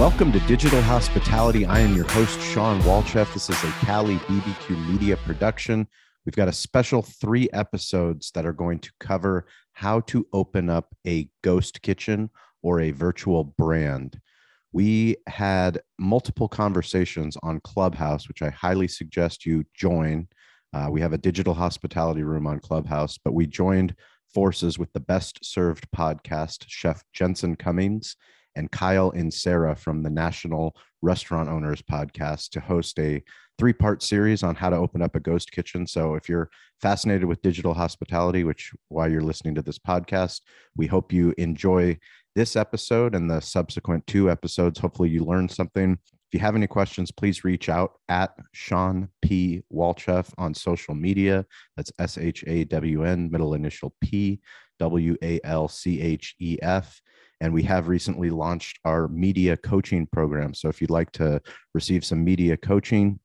Welcome to Digital Hospitality. I am your host, Shawn Walchef. This is a Cali BBQ media production. We've got a special three episodes that are going to cover how to open up a ghost kitchen or a virtual brand. We had multiple conversations on Clubhouse, which I highly suggest you join. Uh, we have a digital hospitality room on Clubhouse, but we joined forces with the best served podcast, Chef Jensen Cummings and Kyle Inserra from the National Restaurant Owners Podcast to host a three part series on how to open up a ghost kitchen. So if you're fascinated with digital hospitality, which while you're listening to this podcast, we hope you enjoy this episode and the subsequent two episodes. Hopefully you learned something. If you have any questions, please reach out at Shawn P. Walchef on social media. That's S H A W N, middle initial P, W A L C H E F. And we have recently launched our media coaching program. So if you'd like to receive some media coaching,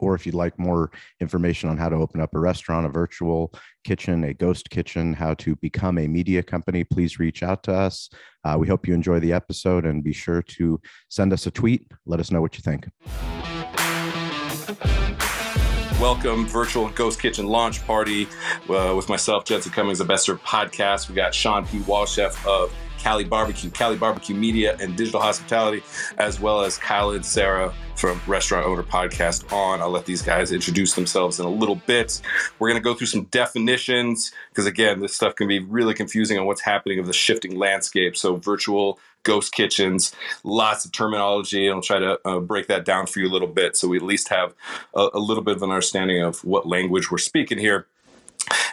or if you'd like more information on how to open up a restaurant, a virtual kitchen, a ghost kitchen, how to become a media company, please reach out to us. Uh, we hope you enjoy the episode and be sure to send us a tweet. Let us know what you think. Welcome, virtual Ghost Kitchen launch party uh, with myself, Jensen Cummings, the Best Served Podcast. We got Shawn P. Walchef of Cali Barbecue, Cali Barbecue Media and Digital Hospitality, as well as Kyle Inserra from Restaurant Owner Podcast on. I'll let these guys introduce themselves in a little bit. We're going to go through some definitions because, again, this stuff can be really confusing on what's happening of the shifting landscape. So, virtual ghost kitchens, lots of terminology. I'll try to uh, break that down for you a little bit so we at least have a, a, little bit of an understanding of what language we're speaking here.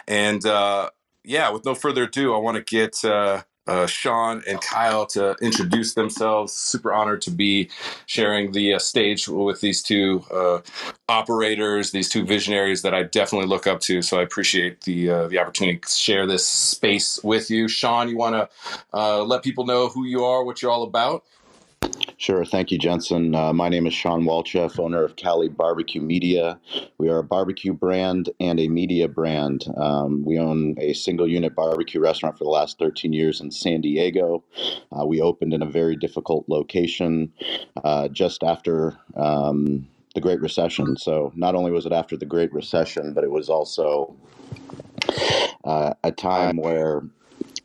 And uh, yeah, with no further ado, I want to get. Uh, uh, Shawn and Kyle to introduce themselves. Super honored to be sharing the uh, stage with these two uh, operators, these two visionaries that I definitely look up to. So I appreciate the uh, the opportunity to share this space with you. Shawn, you want to uh, let people know who you are, what you're all about? Sure. Thank you, Jensen. Uh, my name is Shawn Walchef, owner of Cali Barbecue Media. We are a barbecue brand and a media brand. Um, we own a single unit barbecue restaurant for the last 13 years in San Diego. Uh, we opened in a very difficult location uh, just after. Um, the Great Recession. So, not only was it after the Great Recession, but it was also uh, a time where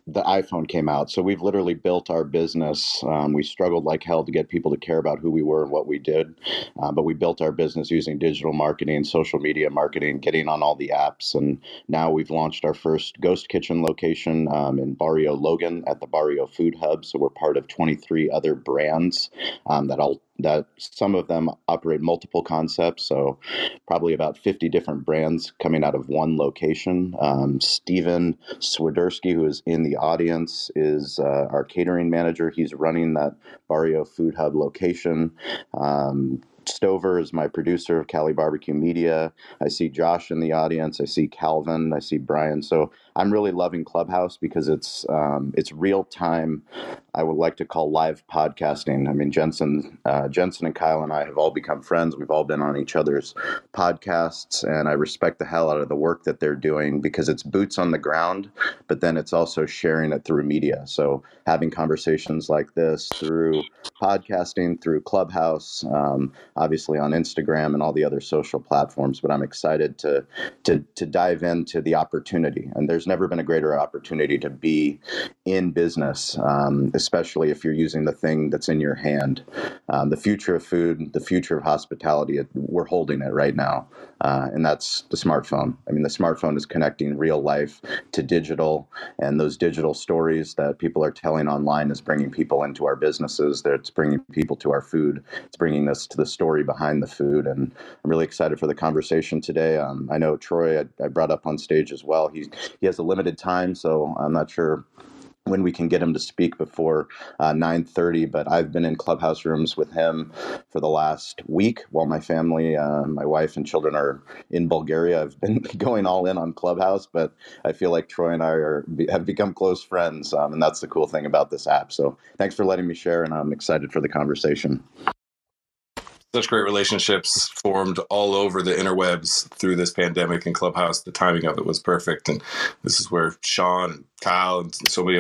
the iPhone came out. So we've literally built our business. Um, we struggled like hell to get people to care about who we were and what we did, uh, but we built our business using digital marketing, social media marketing, getting on all the apps, and now we've launched our first ghost kitchen location um, in Barrio Logan at the Barrio Food Hub. So we're part of 23 other brands um, that all that some of them operate multiple concepts, so probably about 50 different brands coming out of one location. Um, Steven Swiderski, who is in the audience, is uh, our catering manager. He's running that Barrio Food Hub location. Um, Stover is my producer of Cali Barbecue Media. I see Josh in the audience. I see Calvin. I see Brian. So I'm really loving Clubhouse because it's um, it's real time. I would like to call live podcasting. I mean, Jensen, uh, Jensen and Kyle and I have all become friends. We've all been on each other's podcasts, and I respect the hell out of the work that they're doing because it's boots on the ground, but then it's also sharing it through media. So having conversations like this through podcasting, through Clubhouse, um, obviously on Instagram and all the other social platforms. But I'm excited to to to dive into the opportunity, and there's there's never been a greater opportunity to be in business, um, especially if you're using the thing that's in your hand. Um, the future of food, the future of hospitality, we're holding it right now. Uh, and that's the smartphone. I mean, the smartphone is connecting real life to digital, and those digital stories that people are telling online is bringing people into our businesses. That it's bringing people to our food. It's bringing us to the story behind the food, and I'm really excited for the conversation today. Um, I know Troy, I, I, brought up on stage as well. He he has a limited time, so I'm not sure when we can get him to speak before uh, 9.30 but i've been in clubhouse rooms with him for the last week while my family uh, my wife and children are in bulgaria. I've been going all in on clubhouse but i feel like troy and i are have become close friends um, and that's the cool thing about this app. So thanks for letting me share and i'm excited for the conversation such great relationships formed all over the interwebs through this pandemic and Clubhouse. The timing of it was perfect, and this is where Shawn, and Kyle, and so many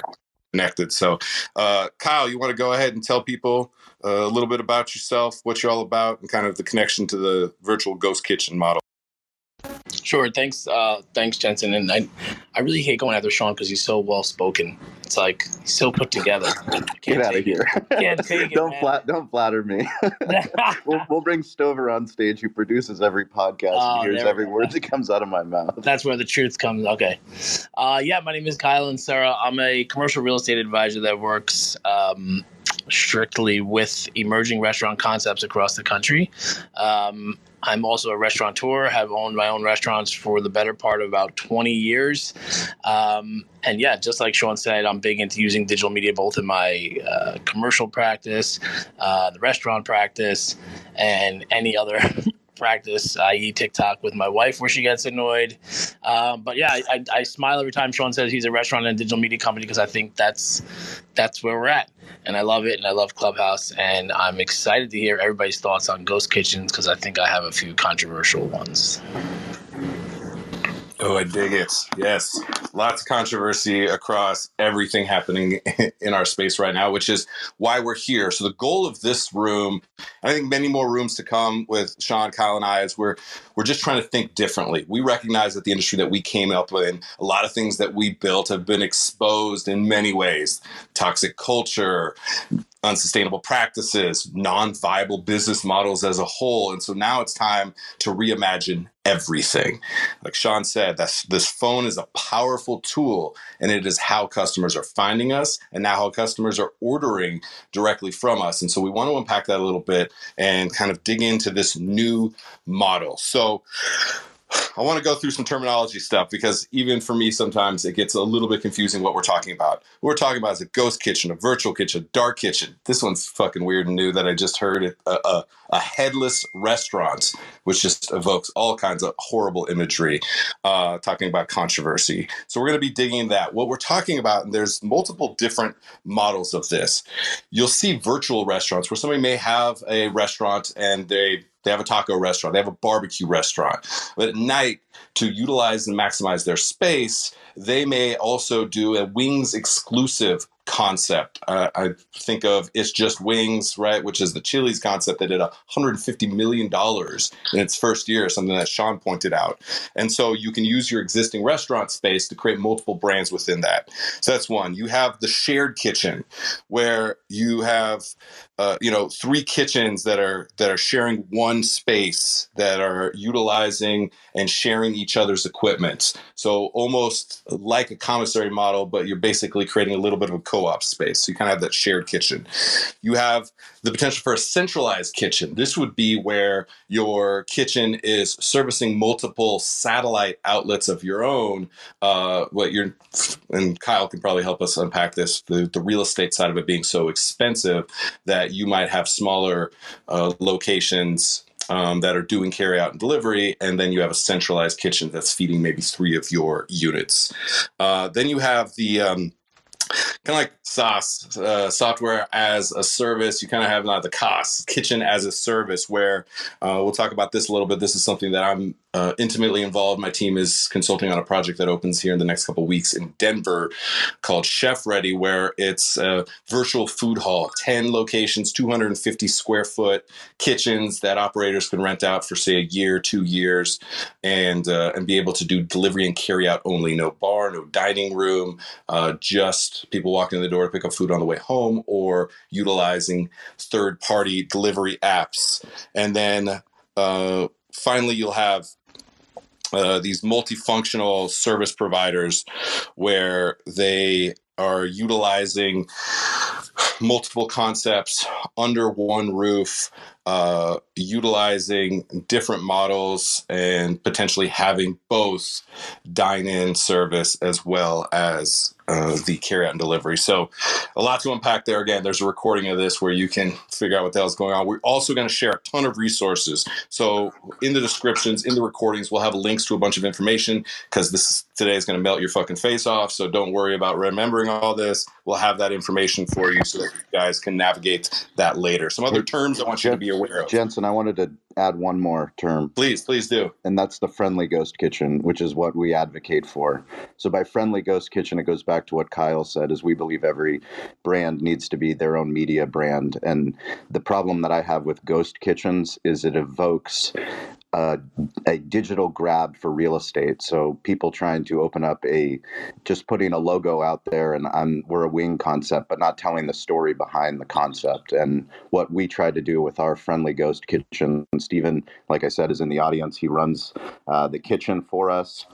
connected. So, uh, Kyle, you want to go ahead and tell people a little bit about yourself, what you're all about, and kind of the connection to the virtual ghost kitchen model. Sure. Thanks. Uh, thanks, Jensen. And I, I really hate going after Shawn because he's so well spoken. It's like he's so put together. Get out of here! Can't take it, don't man. don't flatter me. we'll, we'll bring Stover on stage, who produces every podcast Oh, and hears every word that comes out of my mouth. That's where the truth comes. Okay. Uh, yeah, my name is Kyle Inserra. I'm a commercial real estate advisor that works um, strictly with emerging restaurant concepts across the country. Um, I'm also a restaurateur, have owned my own restaurants for the better part of about 20 years. Um, and yeah, just like Shawn said, I'm big into using digital media both in my uh, commercial practice, uh, the restaurant practice, and any other practice, i.e., TikTok with my wife, where she gets annoyed. Um, but yeah, I, I, I smile every time Shawn says he's a restaurant and a digital media company because I think that's that's where we're at, and I love it, and I love Clubhouse, and I'm excited to hear everybody's thoughts on ghost kitchens because I think I have a few controversial ones. Oh, I dig it. Yes. Lots of controversy across everything happening in our space right now, which is why we're here. So, the goal of this room, and I think many more rooms to come with Shawn, Kyle, and I, is we're, we're just trying to think differently. We recognize that the industry that we came up in, a lot of things that we built have been exposed in many ways toxic culture, unsustainable practices, non viable business models as a whole. And so now it's time to reimagine everything. Like Shawn said, that's, this phone is a powerful tool and it is how customers are finding us and now how customers are ordering directly from us. And so we want to unpack that a little bit and kind of dig into this new model. So I want to go through some terminology stuff because even for me, sometimes it gets a little bit confusing what we're talking about. What we're talking about is a ghost kitchen, a virtual kitchen, a dark kitchen. This one's fucking weird and new that I just heard. It, a, a, a headless restaurant, which just evokes all kinds of horrible imagery, uh, talking about controversy. So we're going to be digging that. What we're talking about, and there's multiple different models of this. You'll see virtual restaurants where somebody may have a restaurant and they they have a taco restaurant, they have a barbecue restaurant. But at night, to utilize and maximize their space, they may also do a wings exclusive concept. Uh, I think of It's Just Wings, right, which is the Chili's concept that did $150 million in its first year, something that Shawn pointed out. And so you can use your existing restaurant space to create multiple brands within that. So that's one. You have the shared kitchen where you have uh, you know three kitchens that are that are sharing one space that are utilizing and sharing each other's equipment so almost like a commissary model but you're basically creating a little bit of a co-op space. So you kind of have that shared kitchen. You have the potential for a centralized kitchen. This would be where your kitchen is servicing multiple satellite outlets of your own. Uh, what you're and kyle can probably help us unpack this the, the real estate side of it being so expensive that you might have smaller uh, locations um, that are doing carry out and delivery, and then you have a centralized kitchen that's feeding maybe three of your units. Uh, then you have the um, kind of like SaaS, uh, software as a service. You kind of have not the cost kitchen as a service, where uh, we'll talk about this a little bit. This is something that I'm uh, intimately involved. My team is consulting on a project that opens here in the next couple weeks in Denver called Chef Ready, where it's a virtual food hall, 10 locations, 250 square foot kitchens that operators can rent out for, say, a year, two years, and, uh, and be able to do delivery and carry out only. No bar, no dining room, uh, just people walking in the door to pick up food on the way home or utilizing third party delivery apps. And then uh, finally, you'll have uh, these multifunctional service providers where they are utilizing multiple concepts under one roof, uh, utilizing different models and potentially having both dine in service as well as uh, the carry out and delivery. So, a lot to unpack there. Again, there's a recording of this where you can figure out what the hell's going on. We're also going to share a ton of resources. So, in the descriptions, in the recordings, we'll have links to a bunch of information because this today is going to melt your fucking face off. So, don't worry about remembering all this. We'll have that information for you so that you guys can navigate that later. Some other terms I want you to be aware of. Jensen, I wanted to add one more term. Please, please do. And that's the friendly ghost kitchen, which is what we advocate for. So by friendly ghost kitchen, it goes back to what Kyle said is we believe every brand needs to be their own media brand. And the problem that I have with ghost kitchens is it evokes a, a, digital grab for real estate. So people trying to open up a, just putting a logo out there, and I'm we're a wing concept, but not telling the story behind the concept. And what we try to do with our friendly ghost kitchen, and Stephen, like I said, is in the audience. He runs uh, the kitchen for us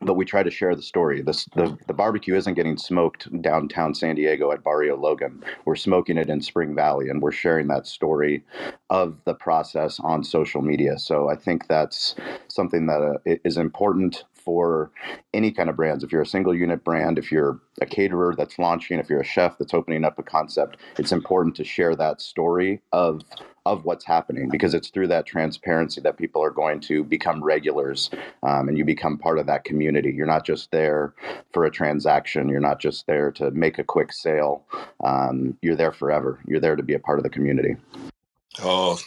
but we try to share the story. The, the barbecue isn't getting smoked downtown San Diego at Barrio Logan. We're smoking it in Spring Valley, and we're sharing that story of the process on social media. So I think that's something that uh, is important for any kind of brands. If you're a single unit brand, if you're a caterer that's launching, if you're a chef that's opening up a concept, it's important to share that story of of what's happening because it's through that transparency that people are going to become regulars um, and you become part of that community. You're not just there for a transaction. You're not just there to make a quick sale. Um, you're there forever. You're there to be a part of the community. Oh,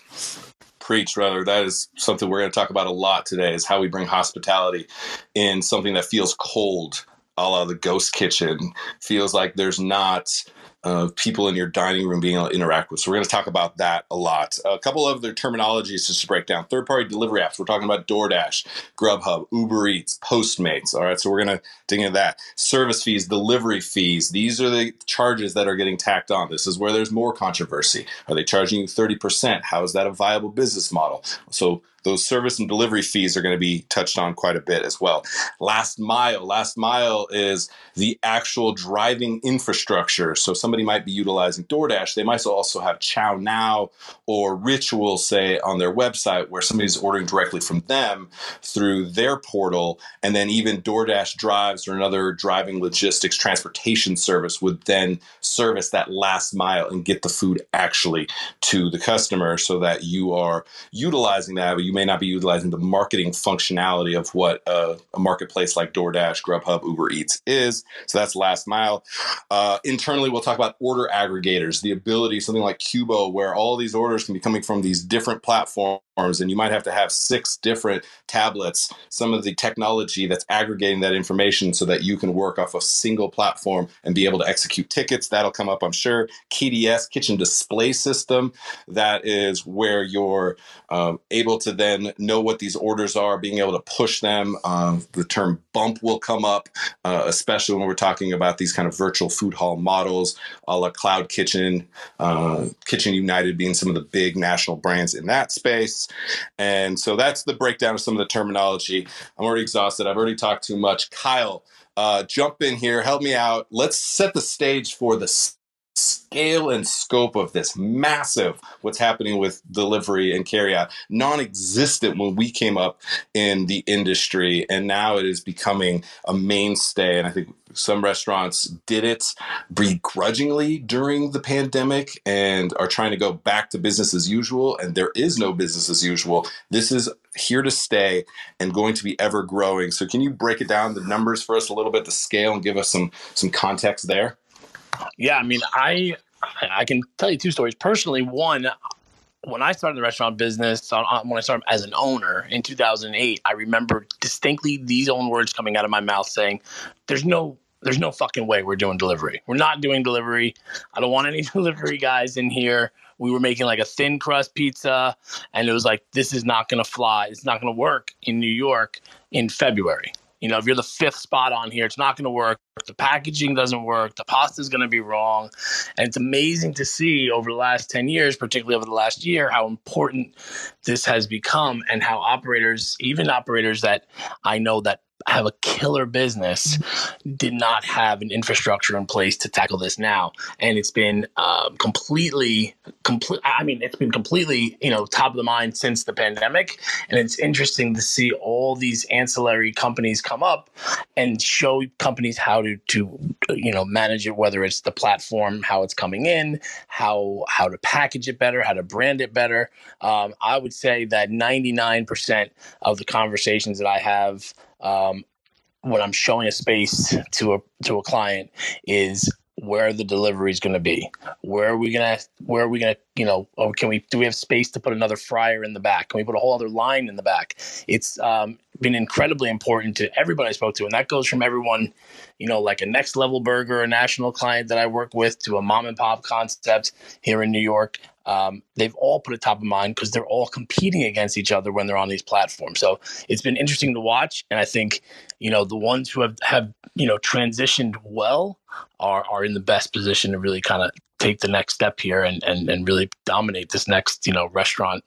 preach rather that is something we're going to talk about a lot today is how we bring hospitality in something that feels cold a la the ghost kitchen feels like there's not of people in your dining room being able to interact with. So we're going to talk about that a lot. A couple of their terminologies just to break down. Third-party delivery apps. We're talking about DoorDash, Grubhub, Uber Eats, Postmates. All right, so we're going to dig into that. Service fees, delivery fees. These are the charges that are getting tacked on. This is where there's more controversy. Are they charging you 30%? How is that a viable business model? So those service and delivery fees are going to be touched on quite a bit as well. Last mile. Last mile is the actual driving infrastructure. So somebody might be utilizing DoorDash. They might also have ChowNow or Ritual, say, on their website where somebody's ordering directly from them through their portal. And then even DoorDash drives or another driving logistics transportation service would then service that last mile and get the food actually to the customer so that you are utilizing that. You you may not be utilizing the marketing functionality of what a, marketplace like DoorDash, Grubhub, Uber Eats is. So that's last mile. Uh, internally, we'll talk about order aggregators, the ability, something like Cuboh, where all these orders can be coming from these different platforms and you might have to have six different tablets some of the technology that's aggregating that information so that you can work off a single platform and be able to execute tickets. That'll come up i'm sure. Kds kitchen display system that is where you're um, able to then know what these orders are being able to push them um, the term bump will come up uh, especially when we're talking about these kind of virtual food hall models a la cloud kitchen uh, kitchen united being some of the big national brands in that space and so that's the breakdown of some of the terminology. I'm already exhausted. I've already talked too much. Kyle, uh, jump in here, help me out. Let's set the stage for the scale and scope of this massive what's happening with delivery and carryout non-existent when we came up in the industry and now it is becoming a mainstay and i think some restaurants did it begrudgingly during the pandemic and are trying to go back to business as usual and there is no business as usual. This is here to stay and going to be ever growing so can you break it down the numbers for us a little bit the scale and give us some some context there yeah, I mean, I I can tell you two stories personally. One, when I started the restaurant business, uh, uh, when I started as an owner in 2008, I remember distinctly these own words coming out of my mouth saying, "There's no." There's no fucking way we're doing delivery. We're not doing delivery. I don't want any delivery guys in here. We were making like a thin crust pizza, and it was like, this is not going to fly. It's not going to work in New York in February. You know, if you're the fifth spot on here, it's not going to work. The packaging doesn't work. The pasta is going to be wrong. And it's amazing to see over the last 10 years, particularly over the last year, how important this has become and how operators, even operators that I know that have a killer business did not have an infrastructure in place to tackle this now. And it's been um, completely complete i mean it's been completely you know top of the mind since the pandemic. And it's interesting to see all these ancillary companies come up and show companies how to to you know manage it whether it's the platform how it's coming in how how to package it better how to brand it better. Um, i would say that 99% of the conversations that i have um, when I'm showing a space to a to a client is where the delivery is going to be. Where are we going to, where are we going to, you know, oh, can we, do we have space to put another fryer in the back? Can we put a whole other line in the back? It's um, been incredibly important to everybody I spoke to. And that goes from everyone, you know, like a next level burger, a national client that I work with to a mom and pop concept here in New York um, they've all put it top of mind because they're all competing against each other when they're on these platforms. So it's been interesting to watch, and I think you know the ones who have have you know transitioned well are are in the best position to really kind of take the next step here and and and really dominate this next you know restaurant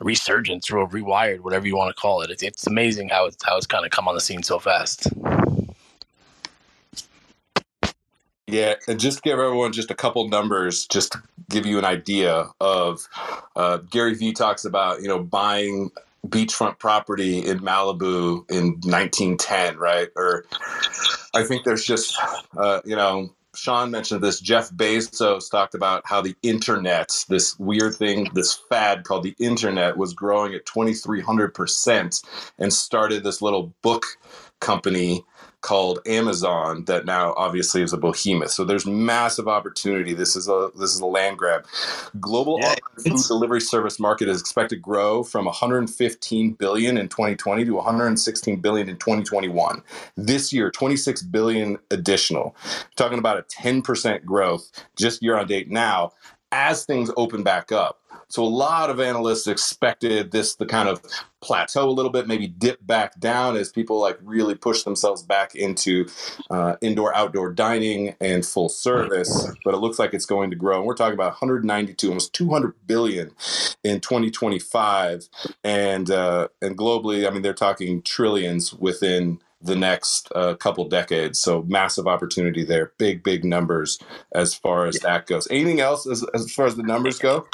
resurgence or rewired, whatever you want to call it. It's, it's amazing how it's how it's kind of come on the scene so fast. Yeah, and just give everyone just a couple numbers, just to give you an idea of uh, Gary Vee talks about you know buying beachfront property in Malibu in 1910, right? Or I think there's just uh, you know Shawn mentioned this. Jeff Bezos talked about how the internet, this weird thing, this fad called the internet, was growing at 2,300% and started this little book company called Amazon that now obviously is a behemoth. So there's massive opportunity. This is a this is a land grab. Global yeah, food delivery service market is expected to grow from 115 billion in 2020 to 116 billion in 2021. This year, 26 billion additional. talking about a 10% growth just year on date now as things open back up. So a lot of analysts expected this to kind of plateau a little bit, maybe dip back down as people like really push themselves back into uh, indoor outdoor dining and full service. But it looks like it's going to grow, and we're talking about 192, almost 200 billion in 2025, and uh, and globally, I mean they're talking trillions within the next uh, couple decades. So massive opportunity there, big big numbers as far as that goes. Anything else as, as far as the numbers go?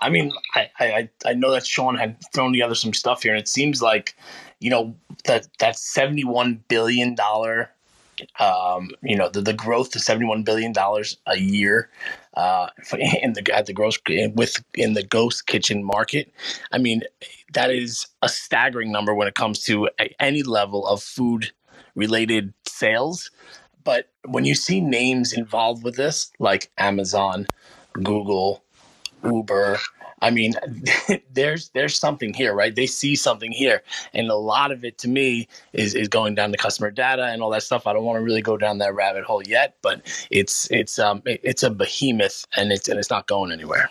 I mean, I, I I know that Shawn had thrown together some stuff here, and it seems like you know that that seventy one billion dollar um, you know the, the growth to 71 billion dollars a year uh, in the at the gross with in the ghost kitchen market. I mean that is a staggering number when it comes to any level of food related sales. But when you see names involved with this like amazon google uber I mean, there's there's something here, right? They see something here, and a lot of it to me is is going down the customer data and all that stuff. I don't want to really go down that rabbit hole yet, but it's it's um it's a behemoth, and it's and it's not going anywhere.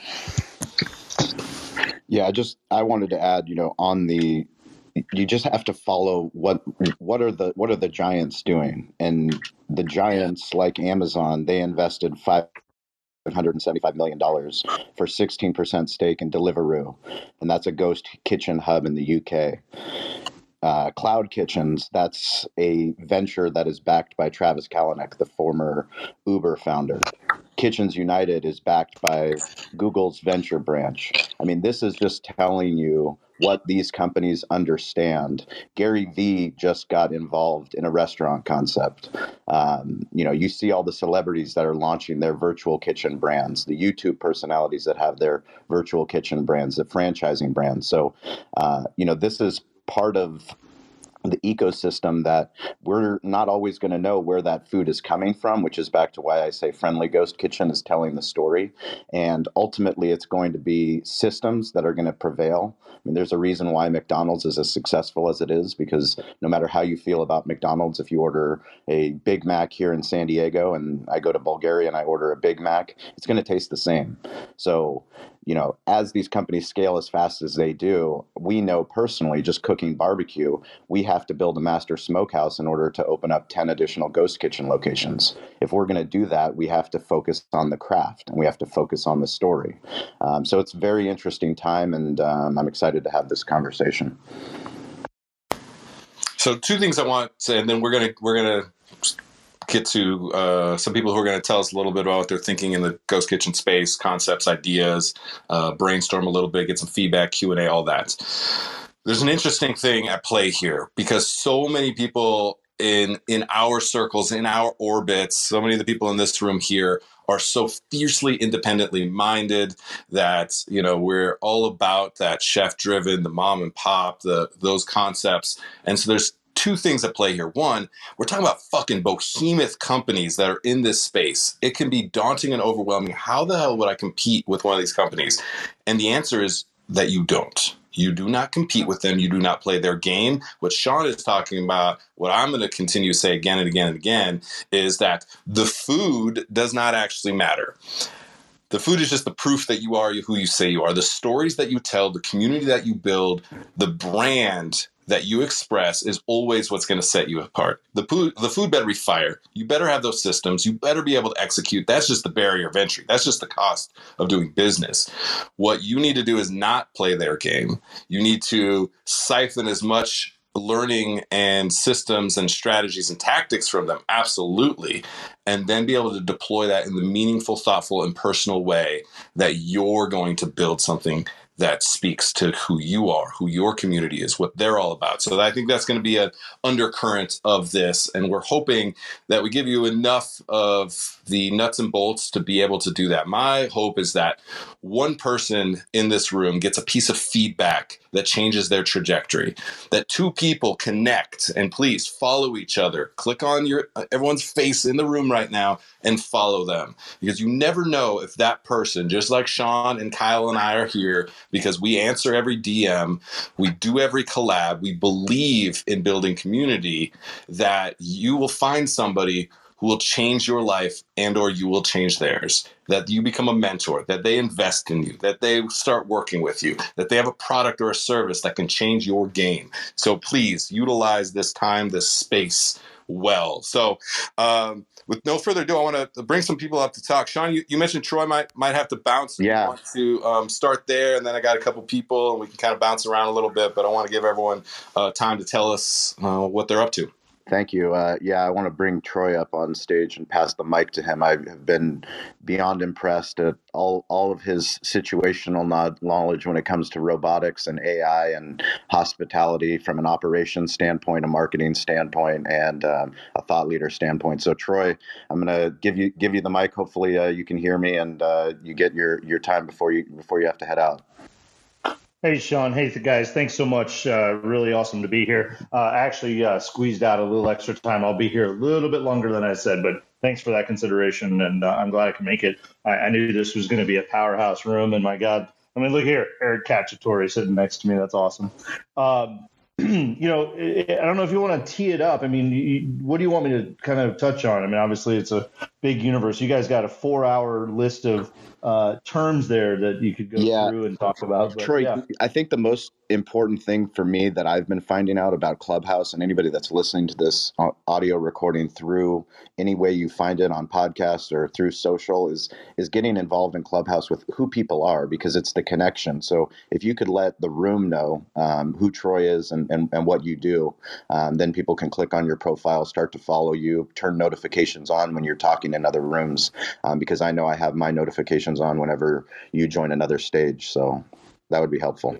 Yeah, I just I wanted to add, you know, on the you just have to follow what what are the what are the giants doing and the giants like amazon they invested five $175 million for 16% stake in Deliveroo, and that's a ghost kitchen hub in the UK. Uh, Cloud Kitchens, that's a venture that is backed by Travis Kalanick, the former Uber founder. Kitchens United is backed by Google's venture branch. I mean, this is just telling you what these companies understand. Gary Vee just got involved in a restaurant concept. Um, you know, you see all the celebrities that are launching their virtual kitchen brands, the YouTube personalities that have their virtual kitchen brands, the franchising brands. So, uh, you know, this is part of the ecosystem that we're not always going to know where that food is coming from, which is back to why I say Friendly Ghost Kitchen is telling the story. And ultimately, it's going to be systems that are going to prevail. I mean, there's a reason why McDonald's is as successful as it is because no matter how you feel about McDonald's, if you order a Big Mac here in San Diego and I go to Bulgaria and I order a Big Mac, it's going to taste the same. So, you know, as these companies scale as fast as they do, we know personally, just cooking barbecue, we have to build a master smokehouse in order to open up 10 additional ghost kitchen locations. If we're going to do that, we have to focus on the craft and we have to focus on the story. Um, so it's very interesting time, and um, I'm excited to have this conversation. So two things I want to, say and then we're gonna we're gonna get to uh, some people who are going to tell us a little bit about what they're thinking in the ghost kitchen space, concepts, ideas, uh, brainstorm a little bit, get some feedback, Q and A, all that. There's an interesting thing at play here because so many people in in our circles, in our orbits, so many of the people in this room here are so fiercely independently minded that you know we're all about that chef driven the mom and pop the those concepts and so there's two things at play here. One, we're talking about fucking behemoth companies that are in this space. It can be daunting and overwhelming. How the hell would I compete with one of these companies? And the answer is that you don't. You do not compete with them. You do not play their game. What Shawn is talking about, what I'm going to continue to say again and again and again, is that the food does not actually matter. The food is just the proof that you are who you say you are. The stories that you tell, the community that you build, the brand that you express is always what's going to set you apart. The food, the food better be fire. You better have those systems. You better be able to execute. That's just the barrier of entry. That's just the cost of doing business. What you need to do is not play their game. You need to siphon as much learning and systems and strategies and tactics from them absolutely and then be able to deploy that in the meaningful thoughtful and personal way that you're going to build something that speaks to who you are, who your community is, what they're all about. So I think that's going to be an undercurrent of this. And we're hoping that we give you enough of the nuts and bolts to be able to do that. My hope is that one person in this room gets a piece of feedback that changes their trajectory, that two people connect and please follow each other. Click on your uh, everyone's face in the room right now and follow them because you never know if that person, just like Shawn and Kyle and I are here, because we answer every DM, we do every collab, we believe in building community, that you will find somebody who will change your life and or you will change theirs that you become a mentor that they invest in you that they start working with you that they have a product or a service that can change your game so please utilize this time this space well so um, with no further ado, I want to bring some people up to talk. Shawn, you, you mentioned Troy might might have to bounce. Yeah. want to um, start there, and then I got a couple people, and we can kind of bounce around a little bit. But I want to give everyone uh, time to tell us uh, what they're up to. Thank you. Uh, yeah, I want to bring Troy up on stage and pass the mic to him. I have been beyond impressed at all, all of his situational knowledge when it comes to robotics and AI and hospitality from an operations standpoint, a marketing standpoint, and um, a thought leader standpoint. So, Troy, I'm going to give you give you the mic. Hopefully, uh, you can hear me and uh, you get your your time before you before you have to head out. Hey, Shawn. Hey, guys. Thanks so much. Uh, really awesome to be here. Uh, I actually uh, squeezed out a little extra time. I'll be here a little bit longer than I said, but thanks for that consideration. And uh, I'm glad I can make it. I, I knew this was going to be a powerhouse room. And my God, I mean, look here, Eric Cacciatore sitting next to me. That's awesome. Um, you know, I don't know if you want to tee it up. I mean, you, what do you want me to kind of touch on? I mean, obviously, it's a big universe. You guys got a four-hour list of uh, terms there that you could go yeah. through and talk about. But, Troy, yeah. I think the most important thing for me that I've been finding out about Clubhouse and anybody that's listening to this audio recording through any way you find it on podcast or through social is is getting involved in Clubhouse with who people are because it's the connection. So if you could let the room know um, who Troy is and, and, and what you do, um, then people can click on your profile, start to follow you, turn notifications on when you're talking in other rooms um, because I know I have my notifications on whenever you join another stage. So that would be helpful.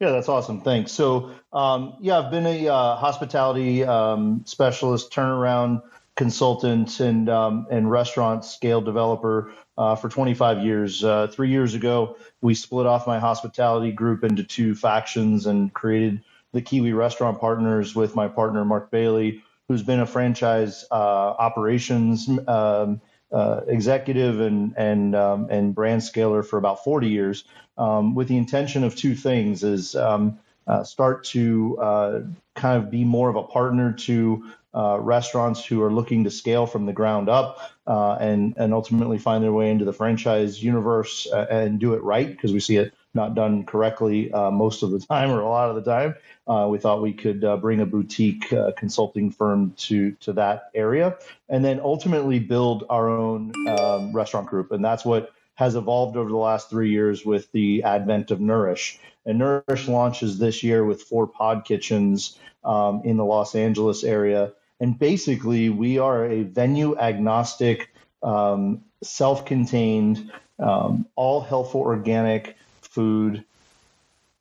Yeah, that's awesome. Thanks. So, um, yeah, I've been a uh, hospitality um, specialist, turnaround consultant, and um, and restaurant scale developer uh, for 25 years. Uh, three years ago, we split off my hospitality group into two factions and created the Kiwi Restaurant Partners with my partner Mark Bailey, who's been a franchise uh, operations um, uh, executive and and um, and brand scaler for about 40 years, um, with the intention of two things: is um, uh, start to uh, kind of be more of a partner to uh, restaurants who are looking to scale from the ground up uh, and and ultimately find their way into the franchise universe and do it right because we see it not done correctly uh, most of the time or a lot of the time. Uh, we thought we could uh, bring a boutique uh, consulting firm to to that area, and then ultimately build our own um, restaurant group, and that's what has evolved over the last three years with the advent of Nourish. And Nourish launches this year with four pod kitchens um, in the Los Angeles area, and basically we are a venue agnostic, um, self-contained, um, all healthful organic food,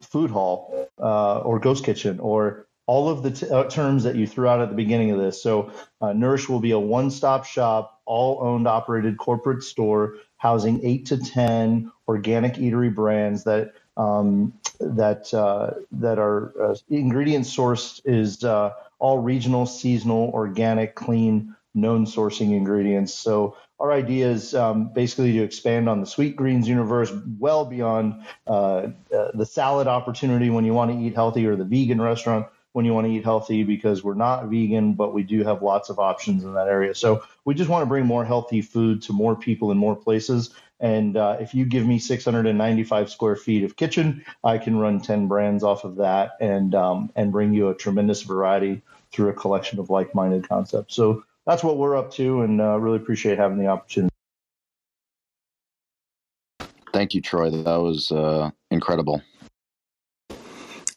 food hall, uh, or ghost kitchen, or all of the t- uh, terms that you threw out at the beginning of this. So, uh, Nourish will be a one stop shop, all owned, operated corporate store housing eight to 10 organic eatery brands that. Um, that uh, that are uh, ingredient sourced is uh, all regional, seasonal, organic, clean, known sourcing ingredients. So our idea is um, basically to expand on the sweet greens universe well beyond uh, uh, the salad opportunity when you want to eat healthy or the vegan restaurant when you want to eat healthy because we're not vegan, but we do have lots of options in that area. So we just want to bring more healthy food to more people in more places. And uh, if you give me 695 square feet of kitchen, I can run 10 brands off of that and um, and bring you a tremendous variety through a collection of like-minded concepts. So that's what we're up to, and uh, really appreciate having the opportunity. Thank you, Troy. That was uh, incredible.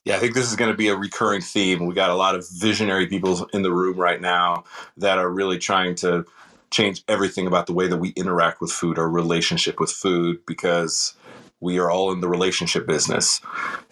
Yeah, I think this is going to be a recurring theme. We got a lot of visionary people in the room right now that are really trying to change everything about the way that we interact with food, our relationship with food, because we are all in the relationship business.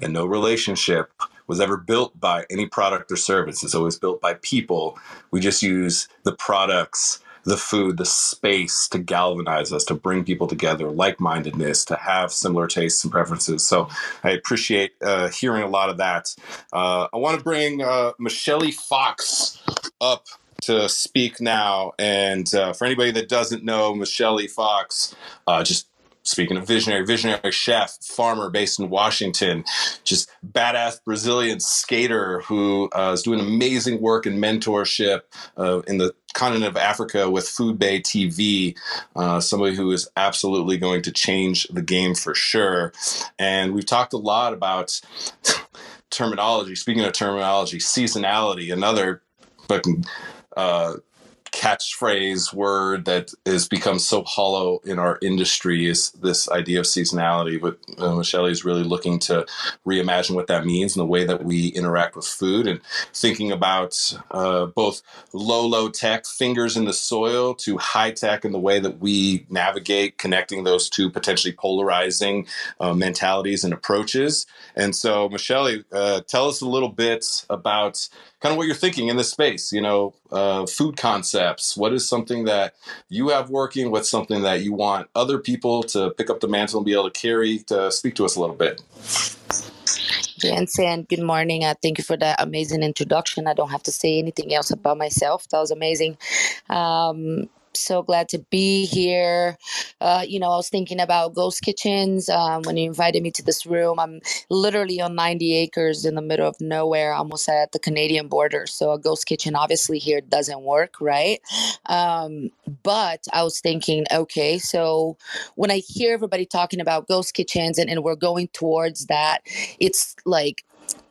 And no relationship was ever built by any product or service. It's always built by people. We just use the products, the food, the space to galvanize us, to bring people together, like mindedness, to have similar tastes and preferences. So I appreciate uh, hearing a lot of that. Uh, I want to bring uh, Michelle Fox up to speak now. And uh, for anybody that doesn't know Michelle Fox, uh, just speaking of visionary, visionary chef, farmer based in Washington, just badass Brazilian skater who uh, is doing amazing work and mentorship uh, in the continent of Africa with Food Bay TV. Uh, somebody who is absolutely going to change the game for sure. And we've talked a lot about terminology. Speaking of terminology, seasonality, another fucking uh, catchphrase word that has become so hollow in our industry is this idea of seasonality. But uh, Michelle is really looking to reimagine what that means and the way that we interact with food and thinking about uh, both low, low tech, fingers in the soil, to high tech in the way that we navigate connecting those two potentially polarizing uh, mentalities and approaches. And so, Michelle, uh, tell us a little bit about kind of what you're thinking in this space. You know, uh, food concepts. What is something that you have working? What's something that you want other people to pick up the mantle and be able to carry? To speak to us a little bit. Jensen, good morning. Uh, thank you for that amazing introduction. I don't have to say anything else about myself. That was amazing. Um, so glad to be here. Uh, you know, I was thinking about ghost kitchens um, when you invited me to this room. I'm literally on 90 acres in the middle of nowhere, almost at the Canadian border. So a ghost kitchen obviously here doesn't work, right? Um, but I was thinking, okay, so when I hear everybody talking about ghost kitchens and, and we're going towards that, it's like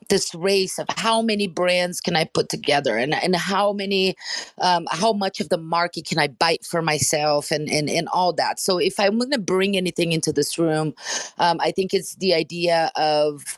this race of how many brands can I put together and, and how many, um, how much of the market can I bite for myself and, and, and all that. So if I'm to bring anything into this room, um, I think it's the idea of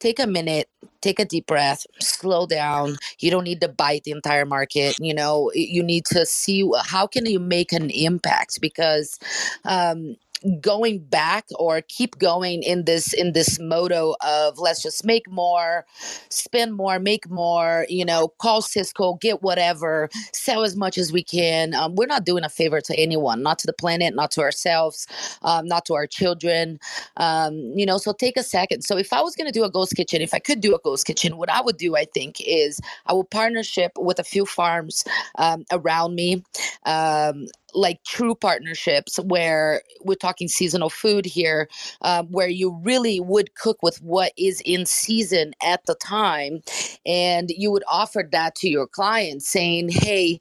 take a minute take a deep breath slow down you don't need to bite the entire market you know you need to see how can you make an impact because um, going back or keep going in this in this motto of let's just make more spend more make more you know call Sysco get whatever sell as much as we can. Um, we're not doing a favor to anyone not to the planet not to ourselves um, not to our children um, you know so take a second. So if i was going to do a ghost kitchen if i could do a ghost kitchen what i would do i think is i would partnership with a few farms um, around me um, like true partnerships where we're talking seasonal food here, uh, where you really would cook with what is in season at the time. And you would offer that to your clients saying, hey,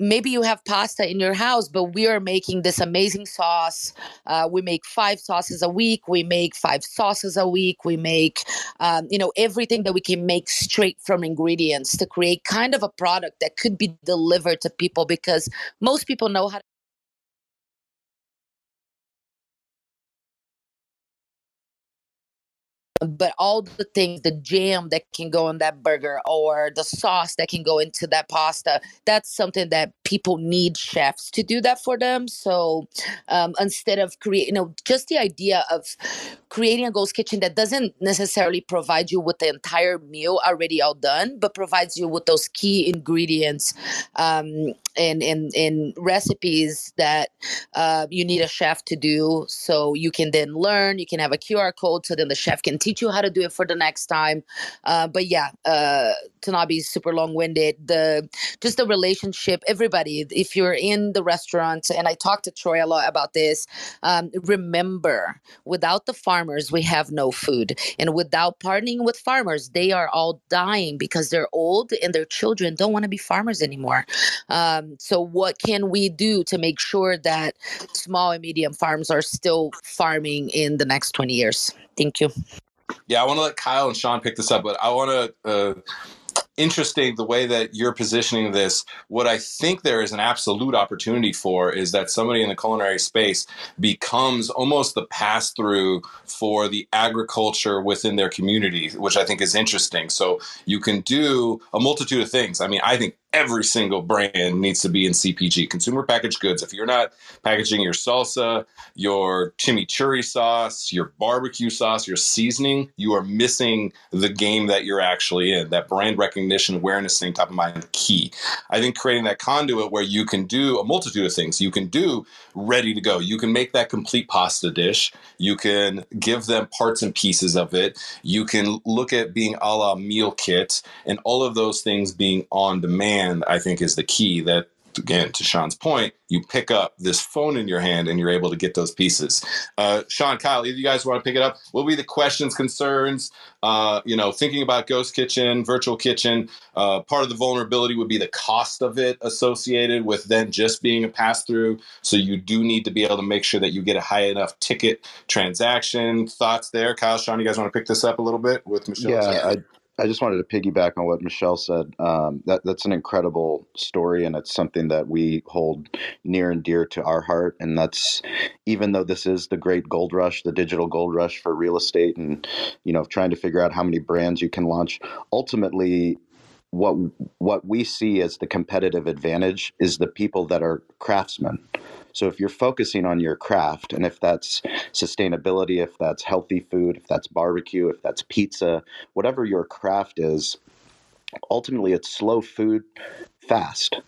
maybe you have pasta in your house, but we are making this amazing sauce. Uh, we make five sauces a week. We make five sauces a week. We make, um, you know, everything that we can make straight from ingredients to create kind of a product that could be delivered to people because most people know how but all the things the jam that can go in that burger or the sauce that can go into that pasta that's something that people need chefs to do that for them. So um, instead of create you know just the idea of creating a ghost kitchen that doesn't necessarily provide you with the entire meal already all done but provides you with those key ingredients um, and, and, and recipes that uh, you need a chef to do. So you can then learn you can have a qr code so then the chef can teach teach you how to do it for the next time. Uh, but yeah, uh, to not be super long winded, the just the relationship. Everybody, if you're in the restaurant, and I talked to Troy a lot about this. Um, remember, without the farmers, we have no food, and without partnering with farmers, they are all dying because they're old and their children don't want to be farmers anymore. Um, so, what can we do to make sure that small and medium farms are still farming in the next 20 years? Thank you. Yeah, I want to let Kyle and Shawn pick this up, but I want to. Uh, interesting the way that you're positioning this. What I think there is an absolute opportunity for is that somebody in the culinary space becomes almost the pass through for the agriculture within their community, which I think is interesting. So you can do a multitude of things. I mean, I think every single brand needs to be in CPG, consumer packaged goods. If you're not packaging your salsa, your chimichurri sauce, your barbecue sauce, your seasoning, you are missing the game that you're actually in. That brand recognition, awareness, staying top of mind, key. I think creating that conduit where you can do a multitude of things. You can do ready to go. You can make that complete pasta dish. You can give them parts and pieces of it. You can look at being a la meal kit and all of those things being on demand, I think is the key that again to Shawn's point, you pick up this phone in your hand and you're able to get those pieces. Uh, Shawn, Kyle, either you guys want to pick it up? What will be the questions, concerns? Uh, you know, thinking about Ghost Kitchen, Virtual Kitchen. Uh, part of the vulnerability would be the cost of it associated with then just being a pass through. So you do need to be able to make sure that you get a high enough ticket transaction. Thoughts there, Kyle, Shawn? You guys want to pick this up a little bit with Michelle? Yeah, I just wanted to piggyback on what Michelle said. Um, that that's an incredible story, and it's something that we hold near and dear to our heart. And that's even though this is the great gold rush, the digital gold rush for real estate, and you know, trying to figure out how many brands you can launch. Ultimately, what what we see as the competitive advantage is the people that are craftsmen so if you're focusing on your craft, and if that's sustainability, if that's healthy food, if that's barbecue, if that's pizza, whatever your craft is, ultimately it's slow food fast.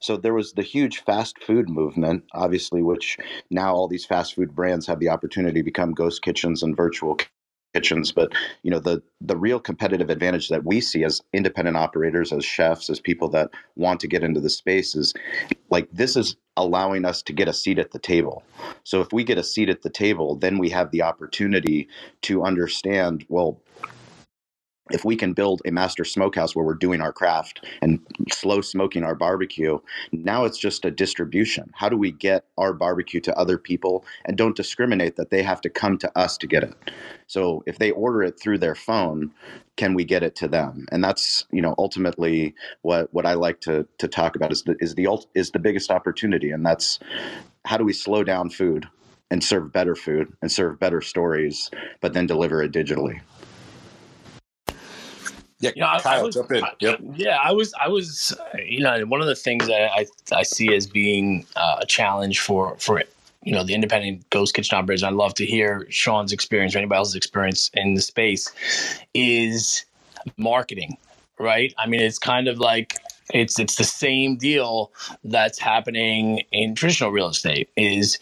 So there was the huge fast food movement, obviously, which now all these fast food brands have the opportunity to become ghost kitchens and virtual kitchens but you know the the real competitive advantage that we see as independent operators as chefs as people that want to get into the space is like this is allowing us to get a seat at the table. So if we get a seat at the table then we have the opportunity to understand well if we can build a master smokehouse where we're doing our craft and slow smoking our barbecue, now it's just a distribution. How do we get our barbecue to other people and don't discriminate that they have to come to us to get it? So if they order it through their phone, can we get it to them? And that's you know ultimately what what I like to to talk about is the is the is the biggest opportunity, and that's how do we slow down food and serve better food and serve better stories, but then deliver it digitally. Yeah, you know, Kyle, I was, jump in. Yep. Yeah, I was, I was, you know, one of the things that I, I see as being uh, a challenge for for you know the independent ghost kitchen operators. I'd love to hear Shawn's experience or anybody else's experience in the space. Is marketing, right? I mean, it's kind of like it's it's the same deal that's happening in traditional real estate. Is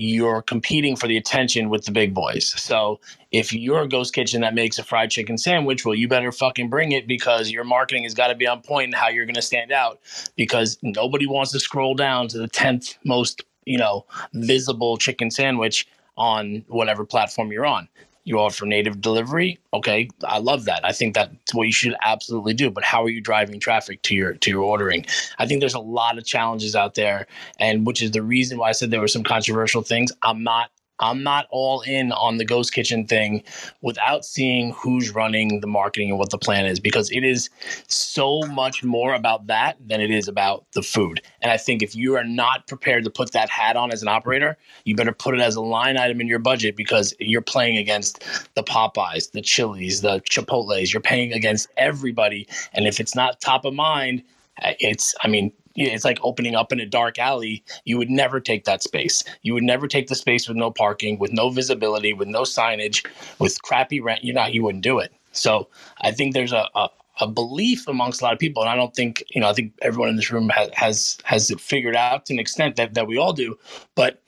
you're competing for the attention with the big boys. So if you're a ghost kitchen that makes a fried chicken sandwich, well, you better fucking bring it because your marketing has got to be on point and how you're going to stand out because nobody wants to scroll down to the 10th most, you know, visible chicken sandwich on whatever platform you're on you offer native delivery okay i love that. I think that's what you should absolutely do but how are you driving traffic to your to your ordering? I think there's a lot of challenges out there and which is the reason why i said there were some controversial things. I'm not I'm not all in on the ghost kitchen thing without seeing who's running the marketing and what the plan is because it is so much more about that than it is about the food. And I think if you are not prepared to put that hat on as an operator, you better put it as a line item in your budget because you're playing against the Popeyes, the Chili's, the Chipotle's. You're paying against everybody. And if it's not top of mind, eh, it's, I mean, it's like opening up in a dark alley. You would never take that space. You would never take the space with no parking, with no visibility, with no signage, with crappy rent. You know, you wouldn't do it. So I think there's a, a, a belief amongst a lot of people, and I don't think you know. I think everyone in this room has has has it figured out to an extent that that we all do. But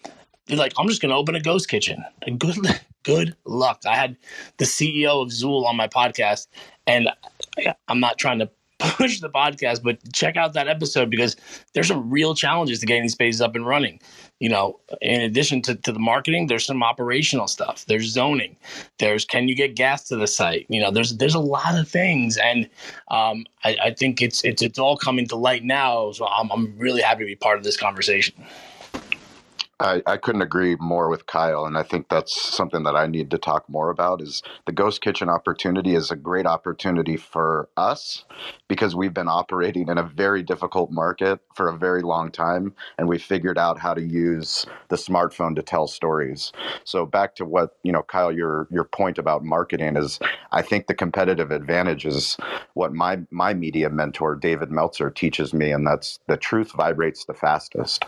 they're like, I'm just going to open a ghost kitchen. And good, good luck. I had the CEO of Zuul on my podcast, and I'm not trying to push the podcast, but check out that episode because there's some real challenges to getting these spaces up and running. You know, in addition to, to the marketing, there's some operational stuff. There's zoning. There's can you get gas to the site? You know, there's there's a lot of things, and um, I, I think it's it's it's all coming to light now. So I'm I'm really happy to be part of this conversation. I, I, couldn't agree more with Kyle, and I think that's something that I need to talk more about. Is the Ghost Kitchen opportunity is a great opportunity for us because we've been operating in a very difficult market for a very long time, and we figured out how to use the smartphone to tell stories. So back to what you know, Kyle, your your point about marketing is, I think the competitive advantage is what my my media mentor David Meltzer teaches me, and that's the truth vibrates the fastest.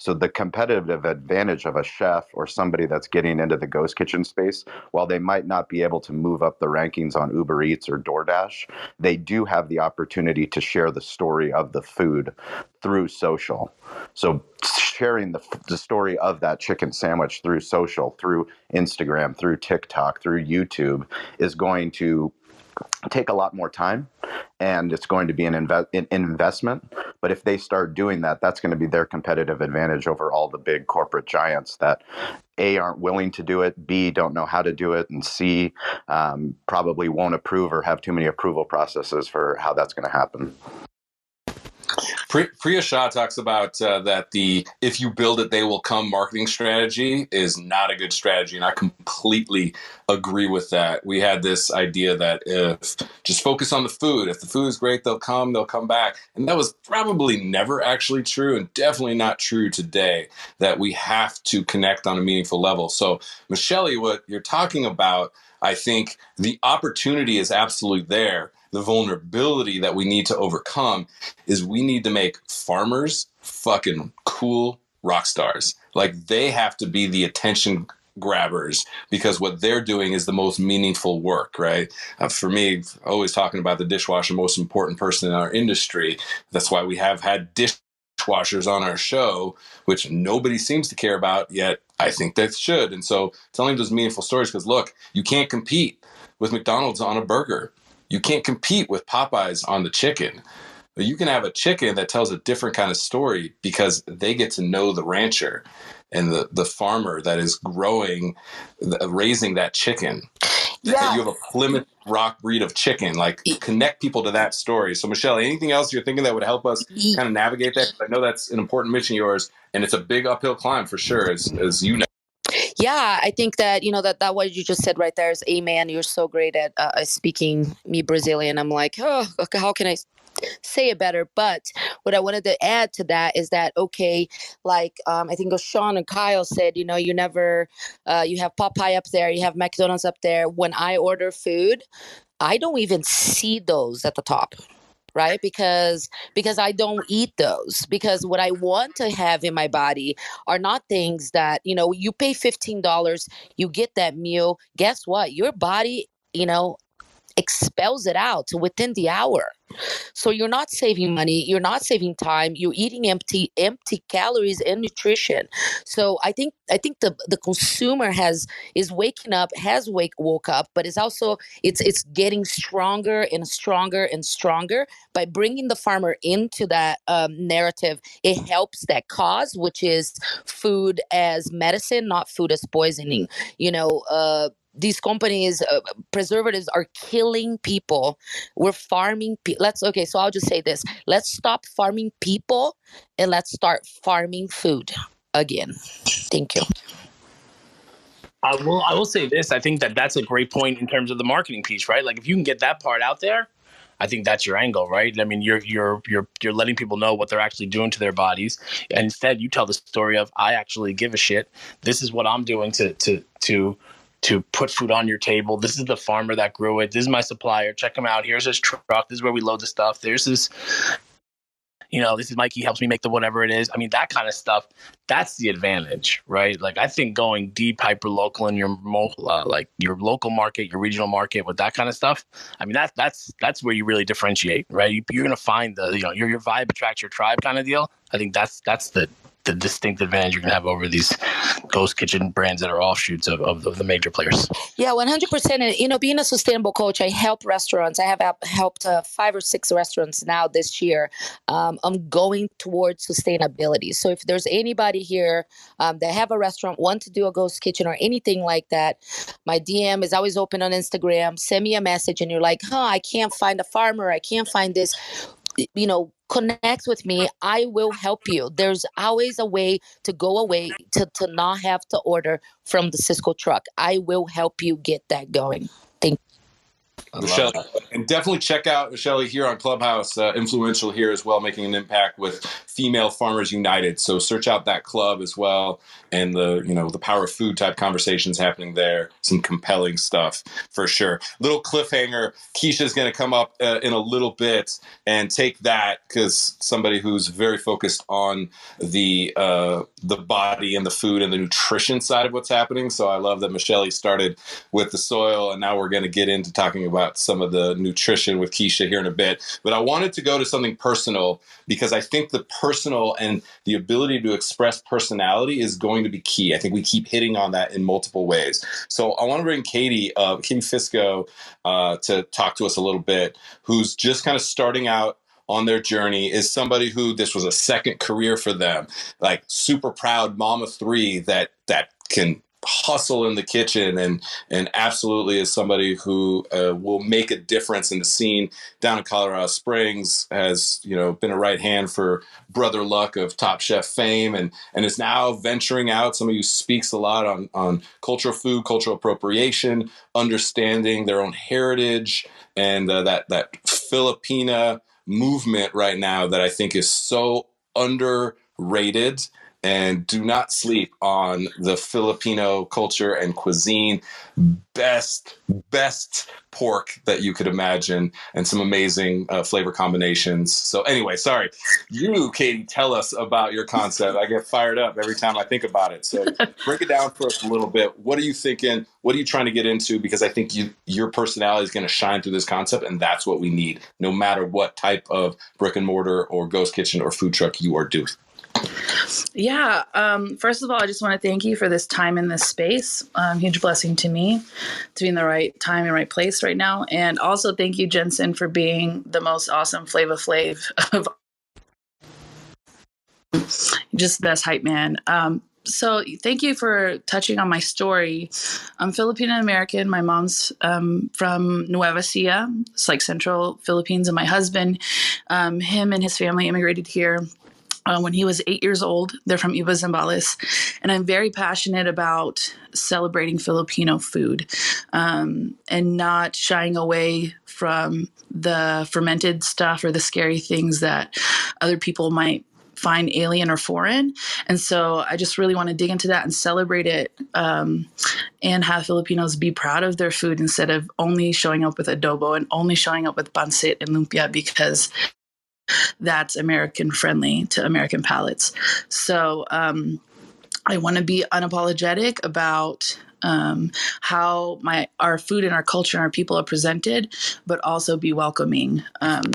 So the competitive advantage of a chef or somebody that's getting into the ghost kitchen space, while they might not be able to move up the rankings on Uber Eats or DoorDash, they do have the opportunity to share the story of the food through social. So sharing the, the story of that chicken sandwich through social, through Instagram, through TikTok, through YouTube is going to take a lot more time and it's going to be an, inve- an, investment. But if they start doing that that's going to be their competitive advantage over all the big corporate giants that a aren't willing to do it b don't know how to do it and c um, probably won't approve or have too many approval processes for how that's going to happen Priya Shah talks about uh, that the if you build it, they will come marketing strategy is not a good strategy. And I completely agree with that. We had this idea that if just focus on the food, if the food is great, they'll come, they'll come back. And that was probably never actually true and definitely not true today that we have to connect on a meaningful level. So, Michelle, what you're talking about, I think the opportunity is absolutely there the vulnerability that we need to overcome is we need to make farmers fucking cool rock stars. Like they have to be the attention grabbers because what they're doing is the most meaningful work, right? Uh, for me, always talking about the dishwasher, most important person in our industry. That's why we have had dishwashers on our show, which nobody seems to care about yet. I think they should. And so telling those meaningful stories because look, you can't compete with McDonald's on a burger. You can't compete with Popeyes on the chicken. But you can have a chicken that tells a different kind of story because they get to know the rancher and the, the farmer that is growing, raising that chicken. Yeah. You have a Plymouth Rock breed of chicken. Like connect people to that story. So Michelle, anything else you're thinking that would help us kind of navigate that? I know that's an important mission of yours, and it's a big uphill climb for sure, as as you know yeah i think that you know that that what you just said right there is amen you're so great at uh, speaking me brazilian. I'm like oh how can i say it better? But what i wanted to add to that is that okay like um, i think shawn and kyle said you know you never uh, you have popeye up there you have mcdonald's up there. When i order food i don't even see those at the top right? Because because i don't eat those because what i want to have in my body are not things that you know you pay $15 you get that meal guess what? Your body you know expels it out within the hour. So you're not saving money, you're not saving time, you're eating empty empty calories and nutrition. So I think I think the the consumer has is waking up, has wake woke up, but it's also it's it's getting stronger and stronger and stronger by bringing the farmer into that um, narrative. It helps that cause, which is food as medicine, not food as poisoning. You know, uh, these companies uh, preservatives are killing people we're farming pe- let's okay so i'll just say this let's stop farming people and let's start farming food again thank you I will. I will say this. I think that that's a great point in terms of the marketing piece, right? Like if you can get that part out there, I think that's your angle, right? I mean, you're you're you're you're letting people know what they're actually doing to their bodies. And instead, you tell the story of I actually give a shit. This is what I'm doing to to to to put food on your table. This is the farmer that grew it. This is my supplier. Check him out. Here's his truck. This is where we load the stuff. There's his, you know, this is Mikey helps me make the whatever it is. I mean, that kind of stuff. That's the advantage, right? Like I think going deep, hyper local in your uh, like your local market, your regional market with that kind of stuff. I mean, that's that's that's where you really differentiate, right? You, are gonna find the you know your your vibe attracts your tribe kind of deal. I think that's that's the the distinct advantage you're going to have over these ghost kitchen brands that are offshoots of, of, of the major players. Yeah, 100%. And, you know, being a sustainable coach, I help restaurants. I have helped uh, five or six restaurants now this year. Um, I'm going towards sustainability. So if there's anybody here um, that have a restaurant, want to do a ghost kitchen or anything like that, my DM is always open on Instagram. Send me a message and you're like, huh, I can't find a farmer. I can't find this you know connect with me i will help you. There's always a way to go away to, to not have to order from the Sysco truck. I will help you get that going Michelle, and definitely check out Michelle here on Clubhouse, uh, influential here as well, making an impact with Female Farmers United. So search out that club as well, and the you know the power of food type conversations happening there. Some compelling stuff for sure. Little cliffhanger. Keisha's going to come up uh, in a little bit and take that because somebody who's very focused on the uh, the body and the food and the nutrition side of what's happening. So I love that Michelle started with the soil, and now we're going to get into talking about about some of the nutrition with Keisha here in a bit. But I wanted to go to something personal because I think the personal and the ability to express personality is going to be key. I think we keep hitting on that in multiple ways. So I want to bring Katie, uh, Katie Fisco, uh, to talk to us a little bit, who's just kind of starting out on their journey is somebody who this was a second career for them like super proud mama three that that can hustle in the kitchen and and absolutely is somebody who uh, will make a difference in the scene down in Colorado Springs has you know been a right hand for brother luck of top chef fame and and is now venturing out. Somebody who speaks a lot on on cultural food cultural appropriation understanding their own heritage and uh, that that Filipina movement right now that I think is so underrated and do not sleep on the Filipino culture and cuisine. Best, best pork that you could imagine, and some amazing uh, flavor combinations. So, anyway, sorry. You, Katie, tell us about your concept. I get fired up every time I think about it. So, break it down for us a little bit. What are you thinking? What are you trying to get into? Because I think you, your personality is going to shine through this concept, and that's what we need, no matter what type of brick and mortar or ghost kitchen or food truck you are doing. Yeah. Um, first of all, I just want to thank you for this time in this space. Um, huge blessing to me to be in the right time and right place right now. And also thank you, Jensen, for being the most awesome Flava Flav of just best hype man. Um, so thank you for touching on my story. I'm Filipino American. My mom's um, from Nueva Ecija. It's like central Philippines, and my husband, um, him and his family immigrated here uh, when he was eight years old. They're from Iba Zambales. And I'm very passionate about celebrating Filipino food um, and not shying away from the fermented stuff or the scary things that other people might find alien or foreign. And so I just really want to dig into that and celebrate it um, and have Filipinos be proud of their food instead of only showing up with adobo and only showing up with pancit and lumpia because that's American friendly to American palates. So um, I want to be unapologetic about um, how my our food and our culture and our people are presented, but also be welcoming. Um,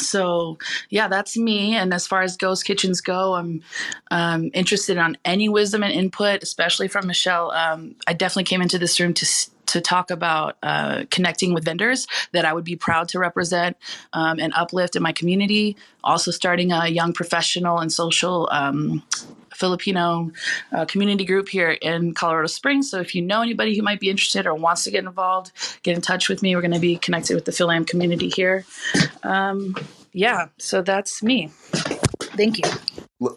so yeah that's me and as far as ghost kitchens go i'm um, interested on any wisdom and input especially from michelle um, i definitely came into this room to to talk about uh, connecting with vendors that I would be proud to represent um, and uplift in my community. Also, starting a young professional and social um, Filipino uh, community group here in Colorado Springs. So, if you know anybody who might be interested or wants to get involved, get in touch with me. We're going to be connected with the Philam community here. Um, yeah, so that's me. Thank you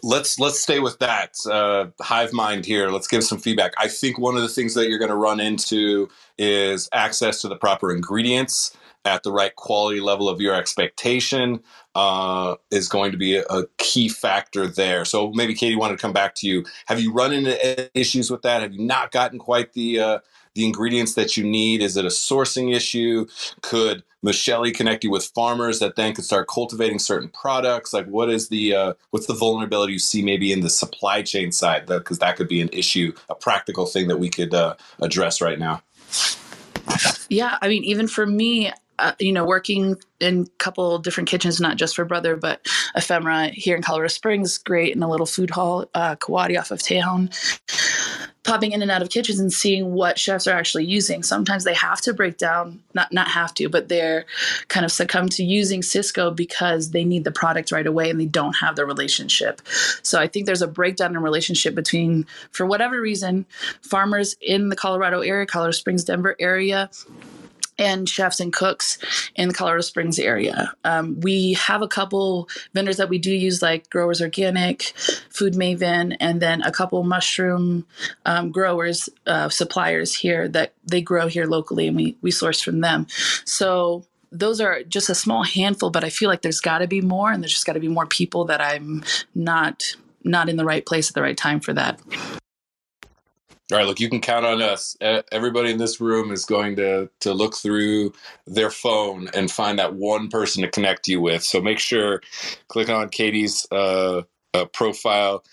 let's let's stay with that uh, hive mind here. Let's give some feedback. I think one of the things that you're going to run into is access to the proper ingredients at the right quality level of your expectation uh, is going to be a, a, key factor there. So maybe Katie wanted to come back to you. Have you run into issues with that? Have you not gotten quite the uh, the ingredients that you need? Is it a sourcing issue? Could Michelle connect you with farmers that then could start cultivating certain products? Like, what is the uh, what's the vulnerability you see maybe in the supply chain side? Because that, could be an issue, a practical thing that we could uh, address right now. Yeah, I mean, even for me, uh, you know, working in a couple different kitchens, not just for Brother, but Ephemera here in Colorado Springs, great in a little food hall, uh, Kawadi off of town popping in and out of kitchens and seeing what chefs are actually using. Sometimes they have to break down, not not have to, but they're kind of succumb to using Sysco because they need the product right away and they don't have the relationship. So I think there's a breakdown in relationship between, for whatever reason, farmers in the Colorado area, Colorado Springs, Denver area and chefs and cooks in the Colorado Springs area. Um, we have a couple vendors that we do use, like Growers Organic, Food Maven, and then a couple mushroom um, growers, uh, suppliers here that they grow here locally, and we we source from them. So those are just a small handful, but I feel like there's got to be more, and there's just got to be more people that I'm not not in the right place at the right time for that. All right, look, you can count on us. Everybody in this room is going to to look through their phone and find that one person to connect you with. So make sure click on Katie's uh, uh, profile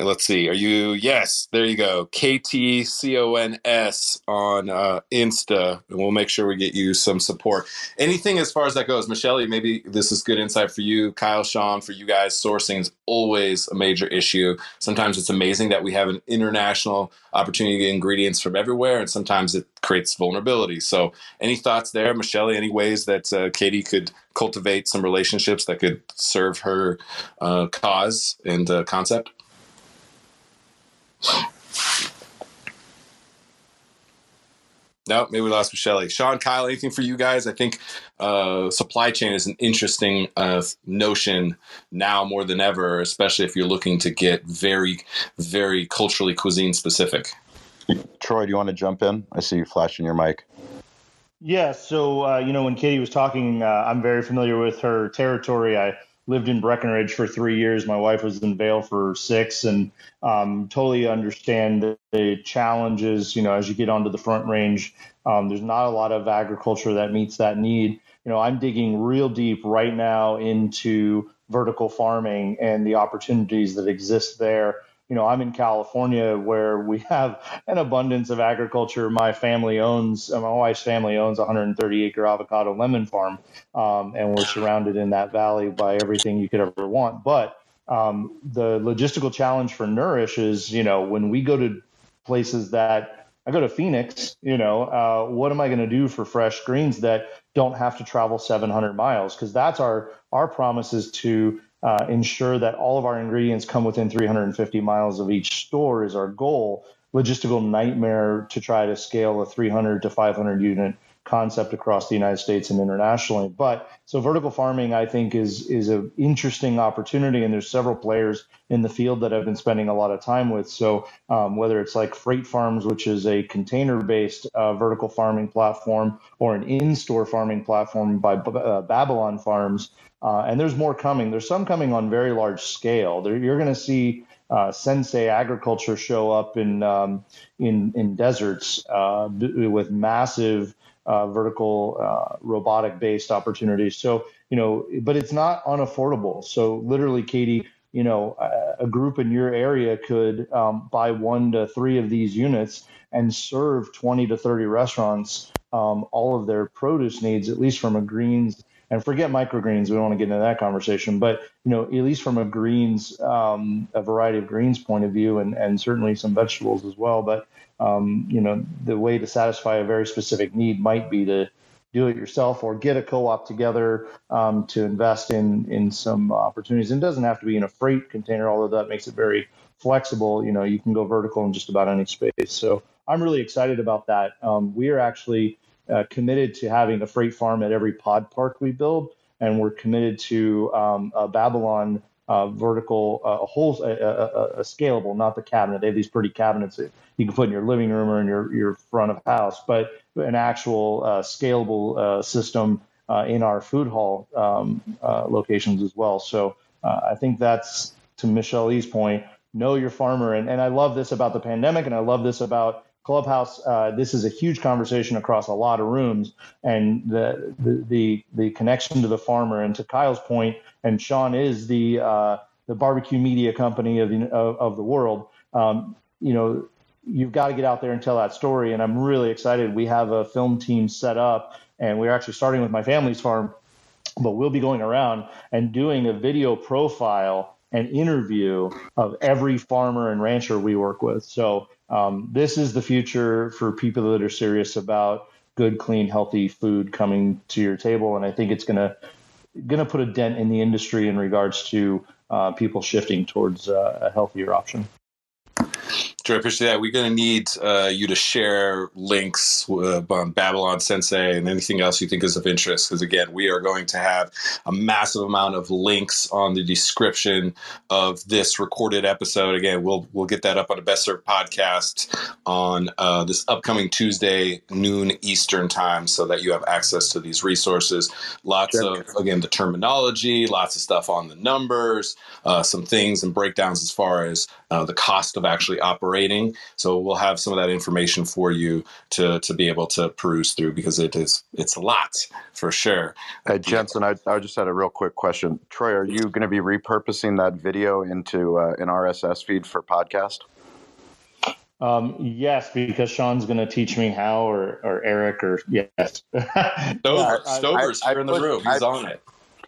Let's see. Are you? Yes, there you go. K T C O N S on uh, Insta, and we'll make sure we get you some support. Anything as far as that goes, Michelle. Maybe this is good insight for you, Kyle, Shawn. For you guys, sourcing is always a major issue. Sometimes it's amazing that we have an international opportunity to get ingredients from everywhere, and sometimes it creates vulnerability. So, any thoughts there, Michelle? Any ways that uh, Katie could cultivate some relationships that could serve her uh, cause and uh, concept? No, maybe we lost Michelle. Shawn, Kyle, anything for you guys? I think uh, supply chain is an interesting uh, notion now more than ever, especially if you're looking to get very, very culturally cuisine specific. Troy, do you want to jump in? I see you flashing your mic. Yeah, so uh, you know when Katie was talking, uh, I'm very familiar with her territory. I lived in Breckenridge for three years. My wife was in Vail for six, and um, totally understand the, the, challenges. You know, as you get onto the Front Range, um, there's not a lot of agriculture that meets that need. You know, I'm digging real deep right now into vertical farming and the opportunities that exist there you know, I'm in California where we have an abundance of agriculture. My family owns, uh, my wife's family owns a 130 acre avocado lemon farm, um, and we're surrounded in that valley by everything you could ever want. But um, the logistical challenge for Nourish is, you know, when we go to places that I go to Phoenix, you know, uh, what am I going to do for fresh greens that don't have to travel 700 miles? Because that's our our promise is to uh, ensure that all of our ingredients come within 350 miles of each store is our goal. Logistical nightmare to try to scale a 300 to 500 unit concept across the United States and internationally. But so vertical farming, I think, is is an interesting opportunity, and there's several players in the field that I've been spending a lot of time with. So um, whether it's like Freight Farms, which is a container-based uh, vertical farming platform, or an in-store farming platform by uh, Babylon Farms, uh, and there's more coming. There's some coming on very large scale. There, you're going to see uh, sensei agriculture show up in um, in in deserts uh, with massive uh, vertical uh, robotic based opportunities. So you know, but it's not unaffordable. So literally, Katie, you know, a, a group in your area could um, buy one to three of these units and serve 20 to 30 restaurants um, all of their produce needs, at least from a greens and forget microgreens. We don't want to get into that conversation, but you know, at least from a greens, um, a variety of greens point of view, and and certainly some vegetables as well. But um, you know, the way to satisfy a very specific need might be to do it yourself or get a co-op together um, to invest in in some opportunities. And it doesn't have to be in a freight container, although that makes it very flexible. You know, you can go vertical in just about any space. So I'm really excited about that. Um, we are actually uh, committed to having a freight farm at every pod park we build, and we're committed to um, a Babylon uh, vertical, uh, a whole, a, a, a, scalable, not the cabinet. They have these pretty cabinets that you can put in your living room or in your, your front of house, but an actual uh, scalable uh, system uh, in our food hall um, locations as well. So I think that's to Michelle E's point. Know your farmer, and, and I love this about the pandemic, and I love this about Clubhouse, uh, this is a huge conversation across a lot of rooms, and the, the the the, connection to the farmer. And to Kyle's point, and Shawn is the uh, the barbecue media company of the of, of the world. Um, you know, you've got to get out there and tell that story. And I'm really excited. We have a film team set up, and we're actually starting with my family's farm, but we'll be going around and doing a video profile and interview of every farmer and rancher we work with. So um, this is the future for people that are serious about good, clean, healthy food coming to your table, and I think it's gonna gonna put a dent in the industry in regards to uh, people shifting towards uh, a healthier option. I appreciate that. We're going to need uh, you to share links uh, on Babylon Sensei and anything else you think is of interest. Because again, we are going to have a massive amount of links on the description of this recorded episode. Again, we'll we'll get that up on the Best Served podcast on uh, this upcoming Tuesday noon Eastern time, so that you have access to these resources. Lots sure. of again the terminology, lots of stuff on the numbers, uh, some things and breakdowns as far as uh, the cost of actually operating. So we'll have some of that information for you to to be able to peruse through because it is it's a lot for sure. Hey Jensen, I, I just had a real quick question. Troy, are you going to be repurposing that video into uh, an RSS feed for podcast? Um, yes, because Shawn's going to teach me how, or, or Eric, or yes. Stover, Stover's I, I, here in the room. He's I, on it.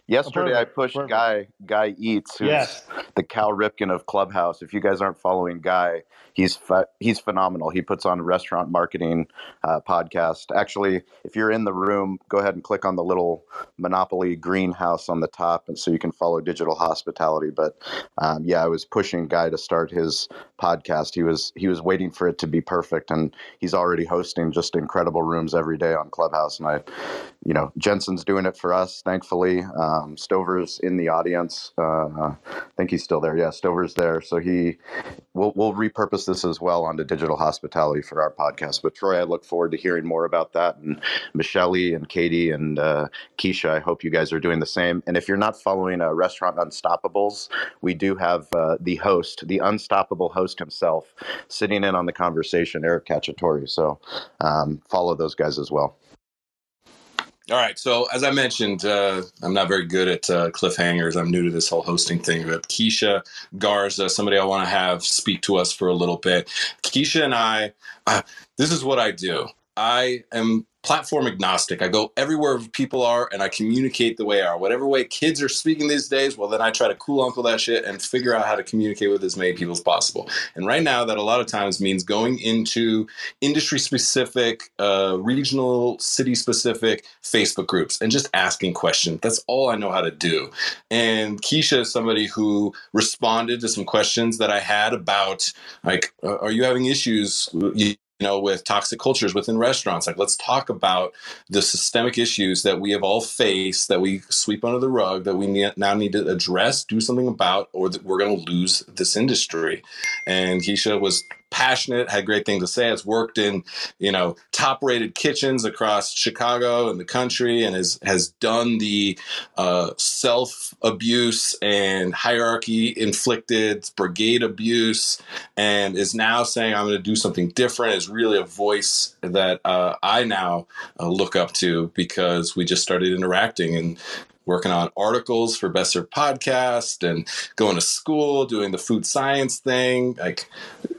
Yesterday, I pushed. Guy Guy Eats, who's yes. the Cal Ripken of Clubhouse. If you guys aren't following Guy, he's he's phenomenal. He puts on a restaurant marketing uh, podcast. Actually, if you're in the room, go ahead and click on the little Monopoly greenhouse on the top, and so you can follow Digital Hospitality. But um, yeah, I was pushing Guy to start his podcast. He was he was waiting for it to be perfect, and he's already hosting just incredible rooms every day on Clubhouse. And I, you know, Jensen's doing it for us, thankfully. Um, Stover's in the audience. Uh, I think he's still there. Yeah, Stover's there. So he, we'll we'll repurpose this as well onto digital hospitality for our podcast. But Troy, I look forward to hearing more about that. And Michelle and Katie and uh, Keisha, I hope you guys are doing the same. And if you're not following uh, Restaurant Unstoppables, we do have uh, the host, the unstoppable host himself, sitting in on the conversation, Eric Cacciatore. So um, follow those guys as well. All right. So as I mentioned, uh, I'm not very good at uh, cliffhangers. I'm new to this whole hosting thing. But Keisha Garza, somebody I want to have speak to us for a little bit. Keisha and I, uh, this is what I do. I am platform agnostic. I go everywhere people are and I communicate the way I are. Whatever way kids are speaking these days, well, then I try to cool uncle that shit and figure out how to communicate with as many people as possible. And right now, that a lot of times means going into industry specific, uh, regional, city specific Facebook groups and just asking questions. That's all I know how to do. And Keisha is somebody who responded to some questions that I had about, like, uh, are you having issues? You, you know, with toxic cultures within restaurants. Like, let's talk about the systemic issues that we have all faced, that we sweep under the rug, that we need, now need to address, do something about, or that we're going to lose this industry. And Keisha was passionate, had great things to say. Has worked in, you know, top rated kitchens across Chicago and the country, and has has done the uh, self abuse and hierarchy inflicted brigade abuse, and is now saying I'm going to do something different. Is really a voice that uh, I now uh, look up to because we just started interacting and working on articles for Best Served Podcast and going to school, doing the food science thing, like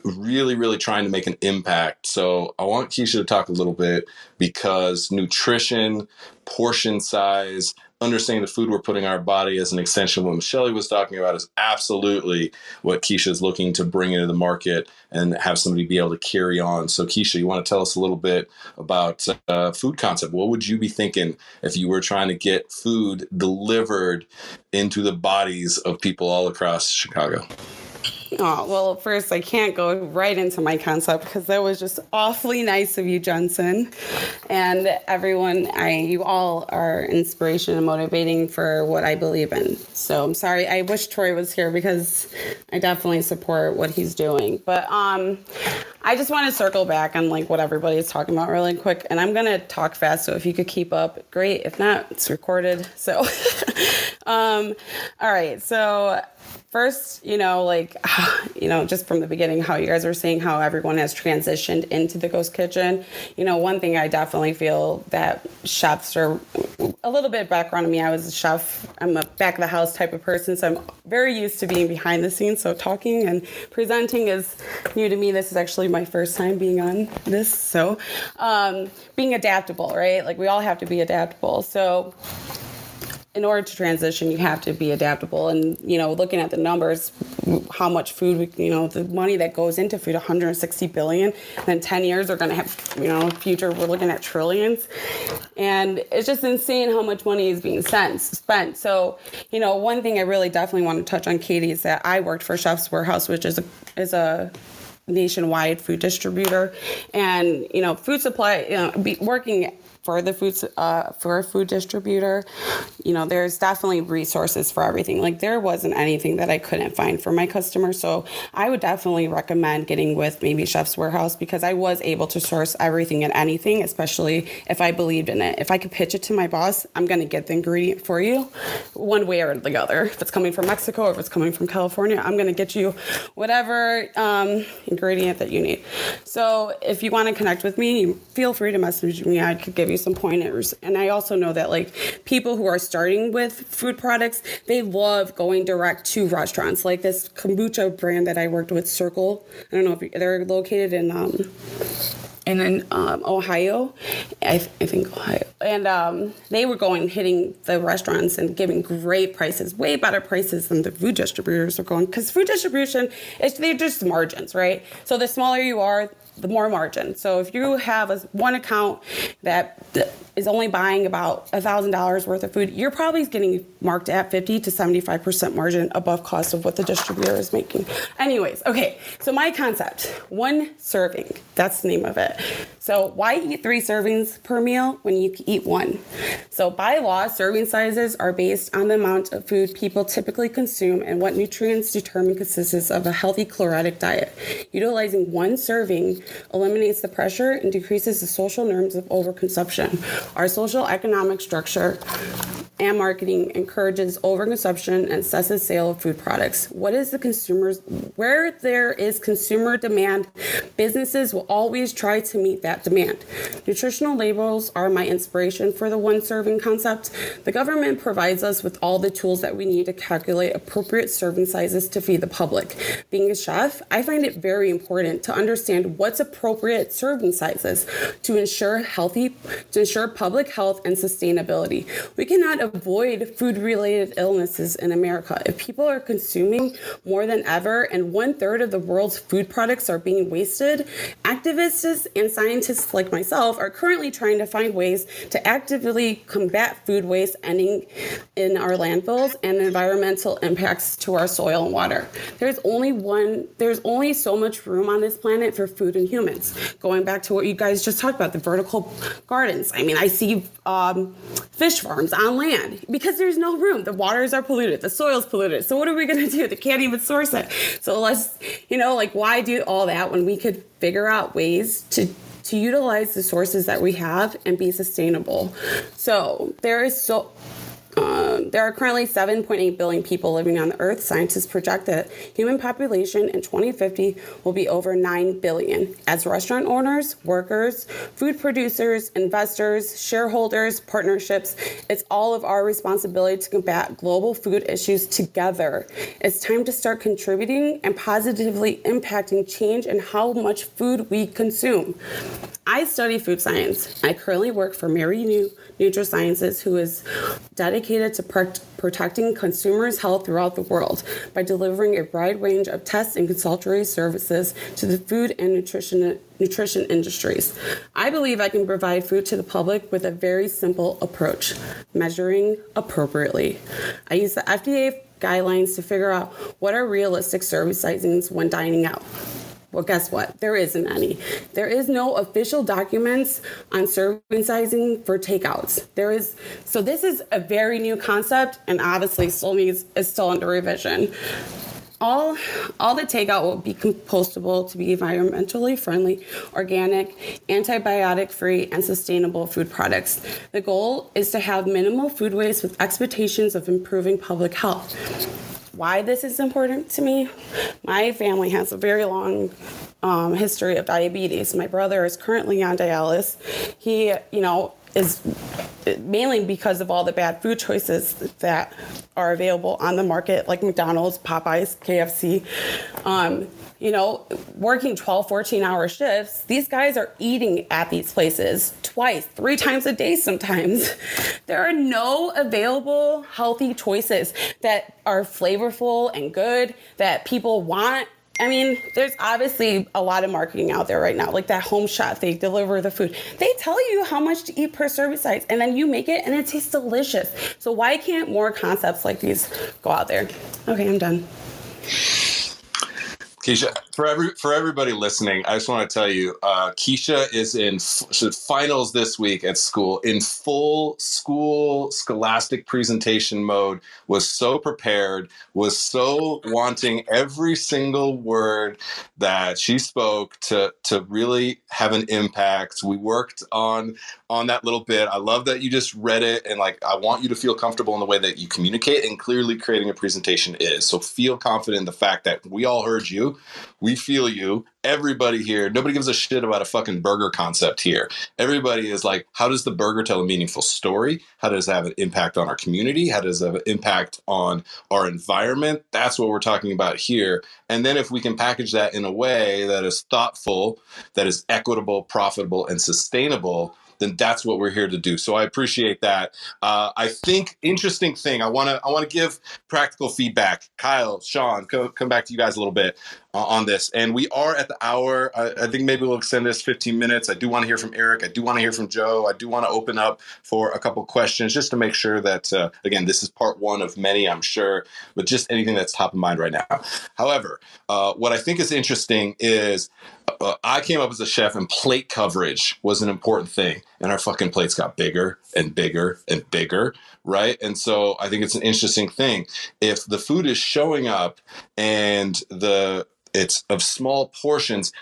really, really trying to make an impact. So I want Keisha to talk a little bit because nutrition, portion size, understanding the food we're putting in our body as an extension what Michelle was talking about is absolutely what Keisha is looking to bring into the market and have somebody be able to carry on. So, Keisha, you want to tell us a little bit about uh, food concept? What would you be thinking if you were trying to get food delivered into the bodies of people all across Chicago? Oh, well, first, I can't go right into my concept because that was just awfully nice of you, Jensen. And everyone, I you all are inspiration and motivating for what I believe in. So I'm sorry. I wish Troy was here because I definitely support what he's doing. But um I just want to circle back on like what everybody is talking about really quick. And I'm gonna talk fast, so if you could keep up, great. If not, it's recorded. So um all right. So first, you know, like, you know, just from the beginning, how you guys are seeing how everyone has transitioned into the ghost kitchen. You know, one thing I definitely feel that chefs are, a little bit background on me. I was a chef. I'm a back of the house type of person, so I'm very used to being behind the scenes. So talking and presenting is new to me. This is actually my first time being on this. So um, being adaptable, right? Like we all have to be adaptable. So in order to transition, you have to be adaptable. And you know, looking at the numbers, how much food, we, you know, the money that goes into food, 160 billion. And then 10 years, we're going to have, you know, future, we're looking at trillions. And it's just insane how much money is being sent, Spent. So, you know, one thing I really definitely want to touch on, Katie, is that I worked for Chef's Warehouse, which is a is a nationwide food distributor and you know food supply you know be working for the food uh, for a food distributor, you know, there's definitely resources for everything. Like there wasn't anything that I couldn't find for my customers. So I would definitely recommend getting with maybe Chef's Warehouse because I was able to source everything and anything, especially if I believed in it. If I could pitch it to my boss, I'm going to get the ingredient for you, one way or the other. If it's coming from Mexico or if it's coming from California, I'm going to get you whatever um, ingredient that you need. So if you want to connect with me, feel free to message me. I could give you you some pointers. And I also know that like people who are starting with food products, they love going direct to restaurants. Like this kombucha brand that I worked with, Circle. I don't know if they're located in um, and in um, Ohio, I, I, think Ohio, and um, they were going hitting the restaurants and giving great prices, way better prices than the food distributors are going. Because food distribution, is they're just margins, right? So the smaller you are, the more margin. So if you have a, one account that is only buying about $1,000 worth of food, you're probably getting marked at 50 to 75% margin above cost of what the distributor is making. Anyways, okay, so my concept one serving, that's the name of it. So why eat three servings per meal when you eat one? So by law, serving sizes are based on the amount of food people typically consume and what nutrients determine consists of a healthy caloric diet. Utilizing one serving eliminates the pressure and decreases the social norms of overconsumption. Our social economic structure and marketing encourages overconsumption and excessive sale of food products. What is the consumers where there is consumer demand, businesses will always try to meet that demand. Nutritional labels are my inspiration for the one serving concept. The government provides us with all the tools that we need to calculate appropriate serving sizes to feed the public. Being a chef, I find it very important to understand what's appropriate serving sizes to ensure healthy to ensure public health and sustainability. We cannot avoid food related illnesses in America. If people are consuming more than ever and one third of the world's food products are being wasted, activists and scientists like myself are currently trying to find ways to actively combat food waste ending in our landfills and environmental impacts to our soil and water. There's only one, there's only so much room on this planet for food and humans. Going back to what you guys just talked about, the vertical gardens. I mean, I see um, fish farms on land land because there's no room. The waters are polluted, the soil's polluted. So what are we going to do? They can't even source it. So let's, you know, like why do all that when we could figure out ways to to utilize the sources that we have and be sustainable. So there is so um, there are currently 7.8 billion people living on the Earth. Scientists project that human population in 2050 will be over 9 billion. As restaurant owners, workers, food producers, investors, shareholders, partnerships, it's all of our responsibility to combat global food issues together. It's time to start contributing and positively impacting change in how much food we consume. I study food science. I currently work for Mérieux NutriSciences, who is dedicated to protecting consumers' health throughout the world by delivering a wide range of tests and consultory services to the food and nutrition nutrition industries. I believe I can provide food to the public with a very simple approach, measuring appropriately. I use the FDA guidelines to figure out what are realistic service sizings when dining out. Well, guess what? There isn't any. There is no official documents on serving sizing for takeouts. There is so this is a very new concept and obviously still needs is still under revision. All, all the takeout will be compostable to be environmentally friendly, organic, antibiotic free, and sustainable food products. The goal is to have minimal food waste with expectations of improving public health why this is important to me. My family has a very long um, history of diabetes. My brother is currently on dialysis. He, you know, is mainly because of all the bad food choices that are available on the market, like McDonald's, Popeyes, KFC. Um, you know, working 12, 14 hour shifts, these guys are eating at these places twice, three times a day sometimes. There are no available healthy choices that are flavorful and good that people want I mean, there's obviously a lot of marketing out there right now, like that home shop. They deliver the food. They tell you how much to eat per serving size, and then you make it, and it tastes delicious. So why can't more concepts like these go out there? Okay, I'm done. Keisha, for every for everybody listening, I just want to tell you, uh, Keisha is in f- finals this week at school in full school scholastic presentation mode. Was so prepared, was so wanting every single word that she spoke to to really have an impact. We worked on on that little bit. I love that you just read it and like I want you to feel comfortable in the way that you communicate and clearly creating a presentation is. So feel confident in the fact that we all heard you. Feel you. Everybody here, nobody gives a shit about a fucking burger concept here. Everybody is like, how does the burger tell a meaningful story? How does it have an impact on our community? How does it have an impact on our environment? That's what we're talking about here. And then if we can package that in a way that is thoughtful, that is equitable, profitable, and sustainable, then that's what we're here to do. So I appreciate that. Uh, I think interesting thing. I want to I want to give practical feedback. Kyle, Shawn, come, come back to you guys a little bit on this. And we are at the hour. I, I, think maybe we'll extend this 15 minutes. I do want to hear from Eric. I do want to hear from Joe. I do want to open up for a couple questions just to make sure that uh, again this is part one of many, I'm sure, but just anything that's top of mind right now. However, uh, what I think is interesting is uh, I came up as a chef, and plate coverage was an important thing. And our fucking plates got bigger and bigger and bigger, right? And so I think it's an interesting thing. If the food is showing up and the it's of small portions,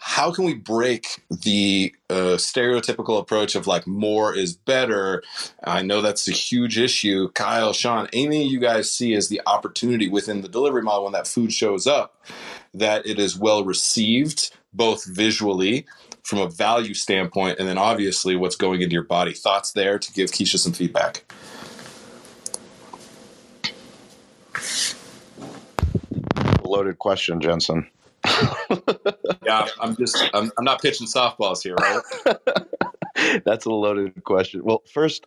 how can we break the uh, stereotypical approach of like more is better? I know that's a huge issue. Kyle, Shawn, anything you guys see as the opportunity within the delivery model when that food shows up, that it is well received both visually from a value standpoint and then obviously what's going into your body. Thoughts there to give Keisha some feedback? Loaded question, Jensen. yeah, I'm just I'm, I'm not pitching softballs here, right? That's a loaded question. Well, first,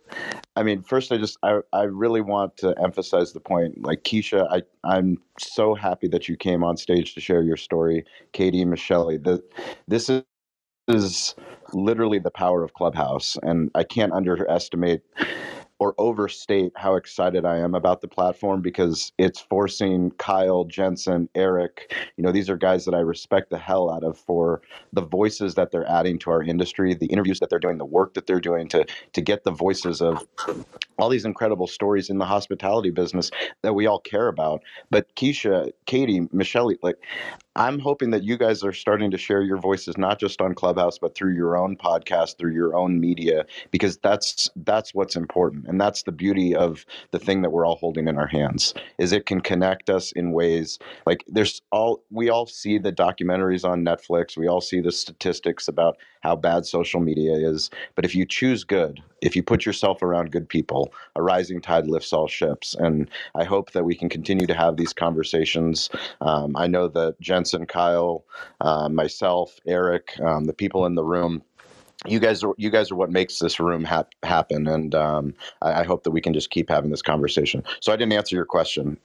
I mean, first, I just I, I really want to emphasize the point. Like Keisha, I I'm so happy that you came on stage to share your story. Katie, Michelle, the, this is is literally the power of Clubhouse, and I can't underestimate or overstate how excited I am about the platform because it's forcing Kyle, Jensen, Eric, you know, these are guys that I respect the hell out of for the voices that they're adding to our industry, the interviews that they're doing, the work that they're doing to to get the voices of all these incredible stories in the hospitality business that we all care about. But Keisha, Katie, Michelle, like I'm hoping that you guys are starting to share your voices not just on Clubhouse but through your own podcast, through your own media because that's that's what's important and that's the beauty of the thing that we're all holding in our hands is it can connect us in ways like there's all we all see the documentaries on Netflix, we all see the statistics about how bad social media is, but if you choose good, if you put yourself around good people, a rising tide lifts all ships and I hope that we can continue to have these conversations. Um, I know that Jensen, Kyle, uh, myself, Eric, um, the people in the room. You guys are you guys are what makes this room hap- happen, and um, I, I hope that we can just keep having this conversation. So I didn't answer your question.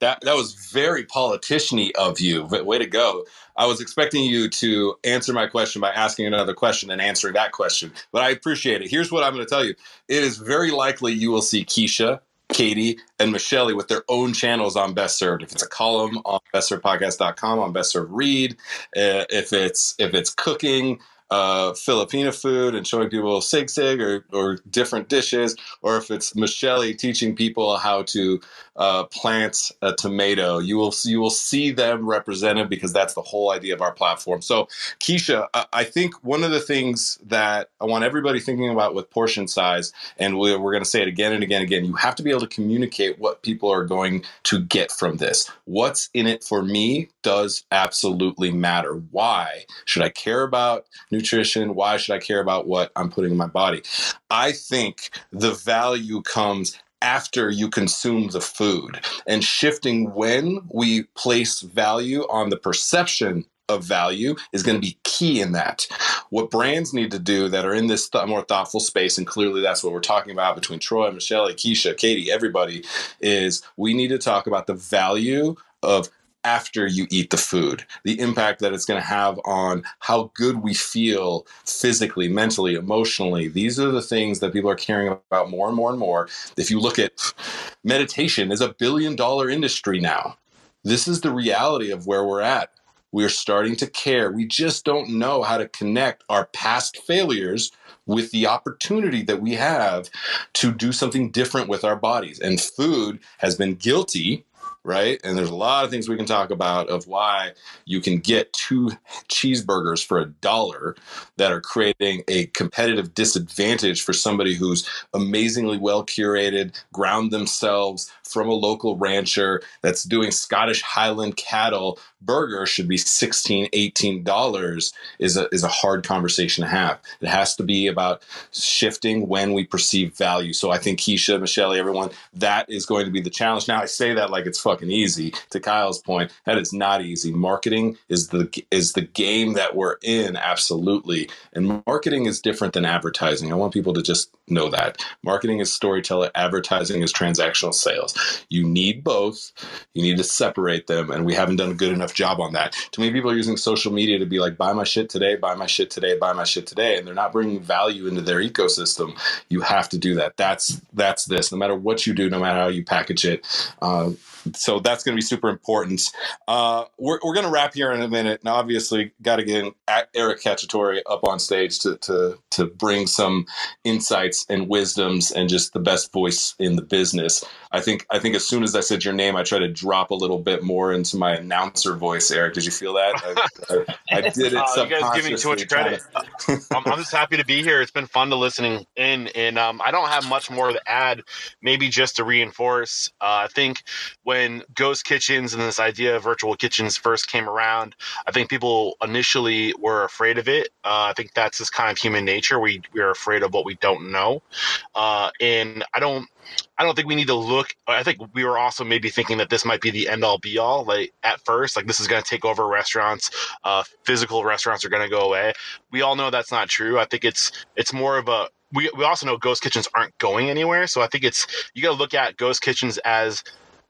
That that was very politiciany of you. Way to go! I was expecting you to answer my question by asking another question and answering that question, but I appreciate it. Here's what I'm going to tell you: It is very likely you will see Keisha Katie and Michelle with their own channels on Best Served. If it's a column on bestservedpodcast.com on Best Served Read, uh, if it's if it's cooking, uh, Filipino food and showing people sisig or, or different dishes, or if it's Michelle teaching people how to uh, plant a tomato, you will you will see them represented because that's the whole idea of our platform. So, Keisha, I think one of the things that I want everybody thinking about with portion size, and we're, we're going to say it again and again and again, you have to be able to communicate what people are going to get from this. What's in it for me does absolutely matter. Why should I care about nutrition? Why should I care about what I'm putting in my body? I think the value comes after you consume the food and shifting when we place value on the perception of value is going to be key in that. What brands need to do that are in this th- more thoughtful space, and clearly that's what we're talking about between Troy, Michelle, Keisha, Katie, everybody, is we need to talk about the value of after you eat the food, the impact that it's going to have on how good we feel physically, mentally, emotionally. These are the things that people are caring about more and more and more. If you look at meditation is a billion dollar industry now. This is the reality of where we're at. We are starting to care. We just don't know how to connect our past failures with the opportunity that we have to do something different with our bodies. And food has been guilty right? And there's a lot of things we can talk about of why you can get two cheeseburgers for a dollar that are creating a competitive disadvantage for somebody who's amazingly well curated, ground themselves from a local rancher that's doing Scottish Highland cattle burger should be 16 18 dollars is a is a hard conversation to have. It has to be about shifting when we perceive value. So i think keisha michelle everyone that is going to be the challenge. Now i say that like it's fucking easy. To kyle's point that is not easy. Marketing is the is the game that we're in absolutely. And marketing is different than advertising. I want people to just know that. Marketing is storyteller advertising is transactional sales you need both you need to separate them and we haven't done a good enough job on that. Too many people are using social media to be like, buy my shit today, buy my shit today, buy my shit today, and they're not bringing value into their ecosystem. You have to do that. That's that's this. No matter what you do, no matter how you package it. Uh, so that's going to be super important. Uh, we're we're going to wrap here in a minute, and obviously got to get Eric Cacciatore up on stage to to to bring some insights and wisdoms and just the best voice in the business. I think I think as soon as I said your name, I tried to drop a little bit more into my announcer voice. Eric, did you feel that? I, I, I did it. Oh, you guys give me too much credit. To... I'm, I'm, just happy to be here. It's been fun to listening in, and um, I don't have much more to add. Maybe just to reinforce. Uh, I think when ghost kitchens and this idea of virtual kitchens first came around, I think people initially were afraid of it. Uh, I think that's just kind of human nature. We we are afraid of what we don't know, uh, and I don't I don't think we need to look. I think we were also maybe thinking that this might be the end all be all. Like at first, like this is going to take over restaurants. Uh, physical restaurants are going to go away. We all know that's not true. I think it's it's more of a. We we also know ghost kitchens aren't going anywhere. So I think it's you got to look at ghost kitchens as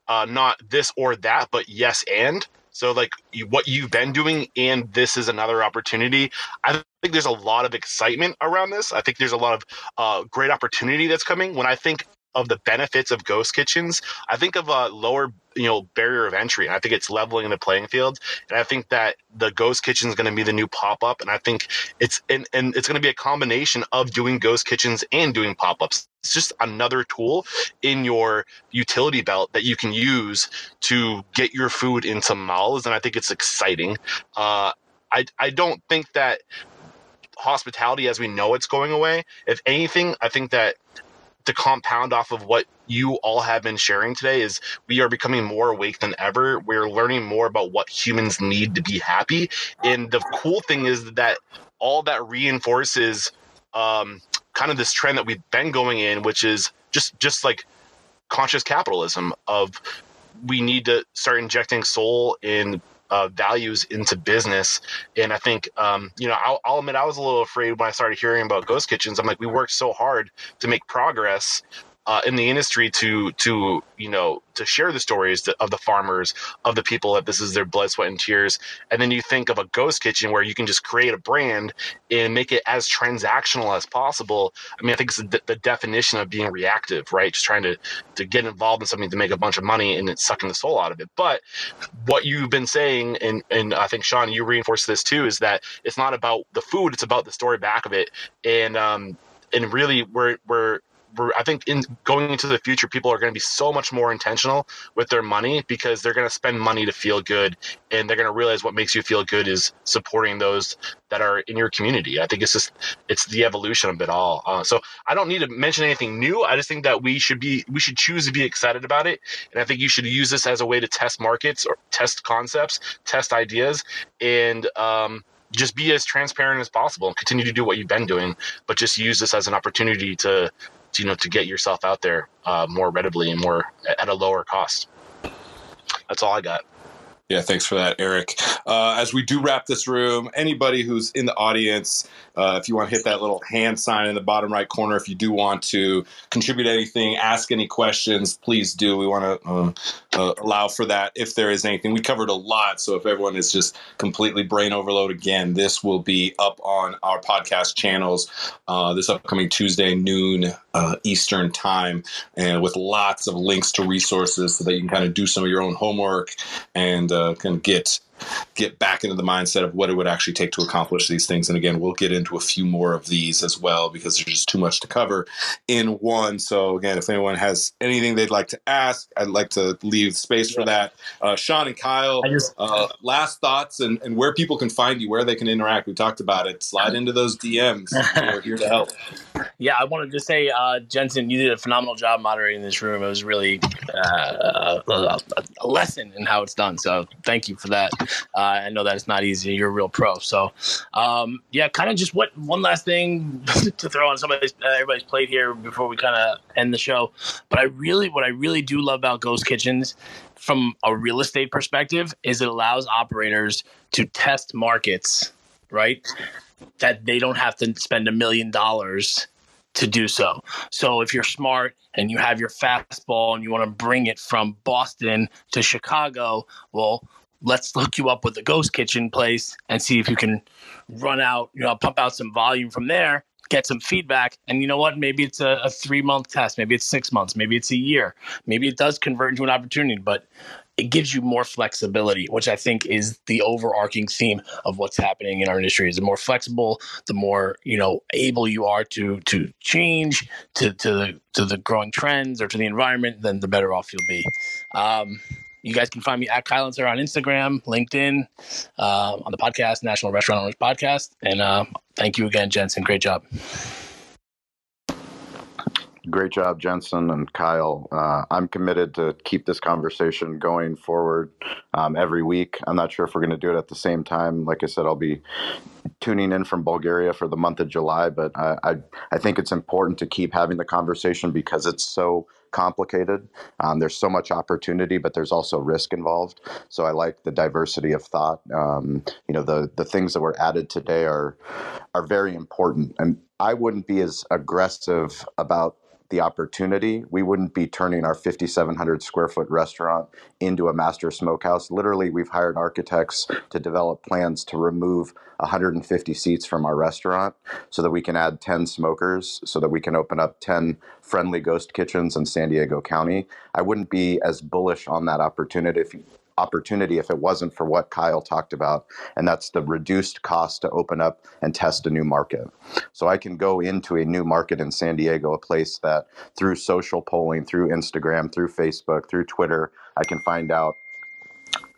uh, not this or that, but yes and. So like what you've been doing, and this is another opportunity. I think there's a lot of excitement around this. I think there's a lot of uh, great opportunity that's coming. When I think of the benefits of ghost kitchens, I think of a lower, you know, barrier of entry. I think it's leveling the playing field, and I think that the ghost kitchen is going to be the new pop up, and I think it's and, and it's going to be a combination of doing ghost kitchens and doing pop ups. It's just another tool in your utility belt that you can use to get your food into malls, and I think it's exciting. Uh, I I don't think that hospitality as we know it's going away. If anything, I think that to compound off of what you all have been sharing today is we are becoming more awake than ever. We're learning more about what humans need to be happy. And the cool thing is that all that reinforces um, kind of this trend that we've been going in, which is just just like conscious capitalism of we need to start injecting soul in uh, values into business. And I think, um, you know, I'll, I'll, admit I was a little afraid when I started hearing about ghost kitchens. I'm like, we worked so hard to make progress uh, in the industry to to you know to share the stories of the farmers of the people that this is their blood sweat and tears. And then you think of a ghost kitchen where you can just create a brand and make it as transactional as possible. I mean i think it's the, the definition of being reactive right? Just trying to to get involved in something to make a bunch of money and it's sucking the soul out of it. But what you've been saying and and i think shawn you reinforced this too is that it's not about the food it's about the story back of it. And um and really we're we're I think in going into the future, people are going to be so much more intentional with their money because they're going to spend money to feel good, and they're going to realize what makes you feel good is supporting those that are in your community. I think it's just it's the evolution of it all. Uh, so I don't need to mention anything new. I just think that we should be we should choose to be excited about it, and I think you should use this as a way to test markets or test concepts, test ideas, and um, just be as transparent as possible and continue to do what you've been doing, but just use this as an opportunity to, to you know, to get yourself out there uh, more readily and more at a lower cost. That's all I got. Yeah, thanks for that, Eric. Uh, as we do wrap this room, anybody who's in the audience, uh, if you want to hit that little hand sign in the bottom right corner, if you do want to contribute anything, ask any questions, please do. We want to uh, uh, allow for that if there is anything. We covered a lot, so if everyone is just completely brain overload again, this will be up on our podcast channels uh, this upcoming Tuesday noon uh, Eastern time, and with lots of links to resources so that you can kind of do some of your own homework and uh, can get get back into the mindset of what it would actually take to accomplish these things. And again, we'll get into a few more of these as well because there's just too much to cover in one. So again, if anyone has anything they'd like to ask, I'd like to leave space for that. Uh, Shawn and Kyle, just, uh, last thoughts and, and where people can find you, where they can interact. We talked about it. Slide into those DMs. We're here to help. Yeah, I wanted to say, uh, Jensen, you did a phenomenal job moderating this room. It was really uh, a, a lesson in how it's done. So thank you for that. Uh, I know that it's not easy. You're a real pro. So, um, yeah, kind of just what one last thing to throw on somebody's uh, everybody's plate here before we kind of end the show. But I really, what I really do love about Ghost Kitchens from a real estate perspective is it allows operators to test markets, right? That they don't have to spend a million dollars to do so. So if you're smart and you have your fastball and you want to bring it from Boston to Chicago, well, let's hook you up with a ghost kitchen place and see if you can run out, you know, pump out some volume from there, get some feedback. And you know what? Maybe it's a, a three month test, maybe it's six months, maybe it's a year, maybe it does convert into an opportunity, but it gives you more flexibility, which I think is the overarching theme of what's happening in our industry. Is the more flexible, the more you know able you are to to change to to the to the growing trends or to the environment, then the better off you'll be. Um, you guys can find me at Kylancer on Instagram, LinkedIn, uh, on the podcast, National Restaurant Owners Podcast. And uh, thank you again, Jensen. Great job. Great job, Jensen and Kyle. Uh, I'm committed to keep this conversation going forward um, every week. I'm not sure if we're going to do it at the same time. Like I said, I'll be tuning in from Bulgaria for the month of July, but I, I, I think it's important to keep having the conversation because it's so complicated. Um, there's so much opportunity, but there's also risk involved. So I like the diversity of thought. Um, you know, the the things that were added today are are very important, and I wouldn't be as aggressive about the opportunity, we wouldn't be turning our 5,700 square foot restaurant into a master smokehouse. Literally, we've hired architects to develop plans to remove 150 seats from our restaurant so that we can add 10 smokers, so that we can open up 10 friendly ghost kitchens in San Diego County. I wouldn't be as bullish on that opportunity if opportunity if it wasn't for what Kyle talked about, and that's the reduced cost to open up and test a new market. So I can go into a new market in San Diego, a place that through social polling, through Instagram, through Facebook, through Twitter, I can find out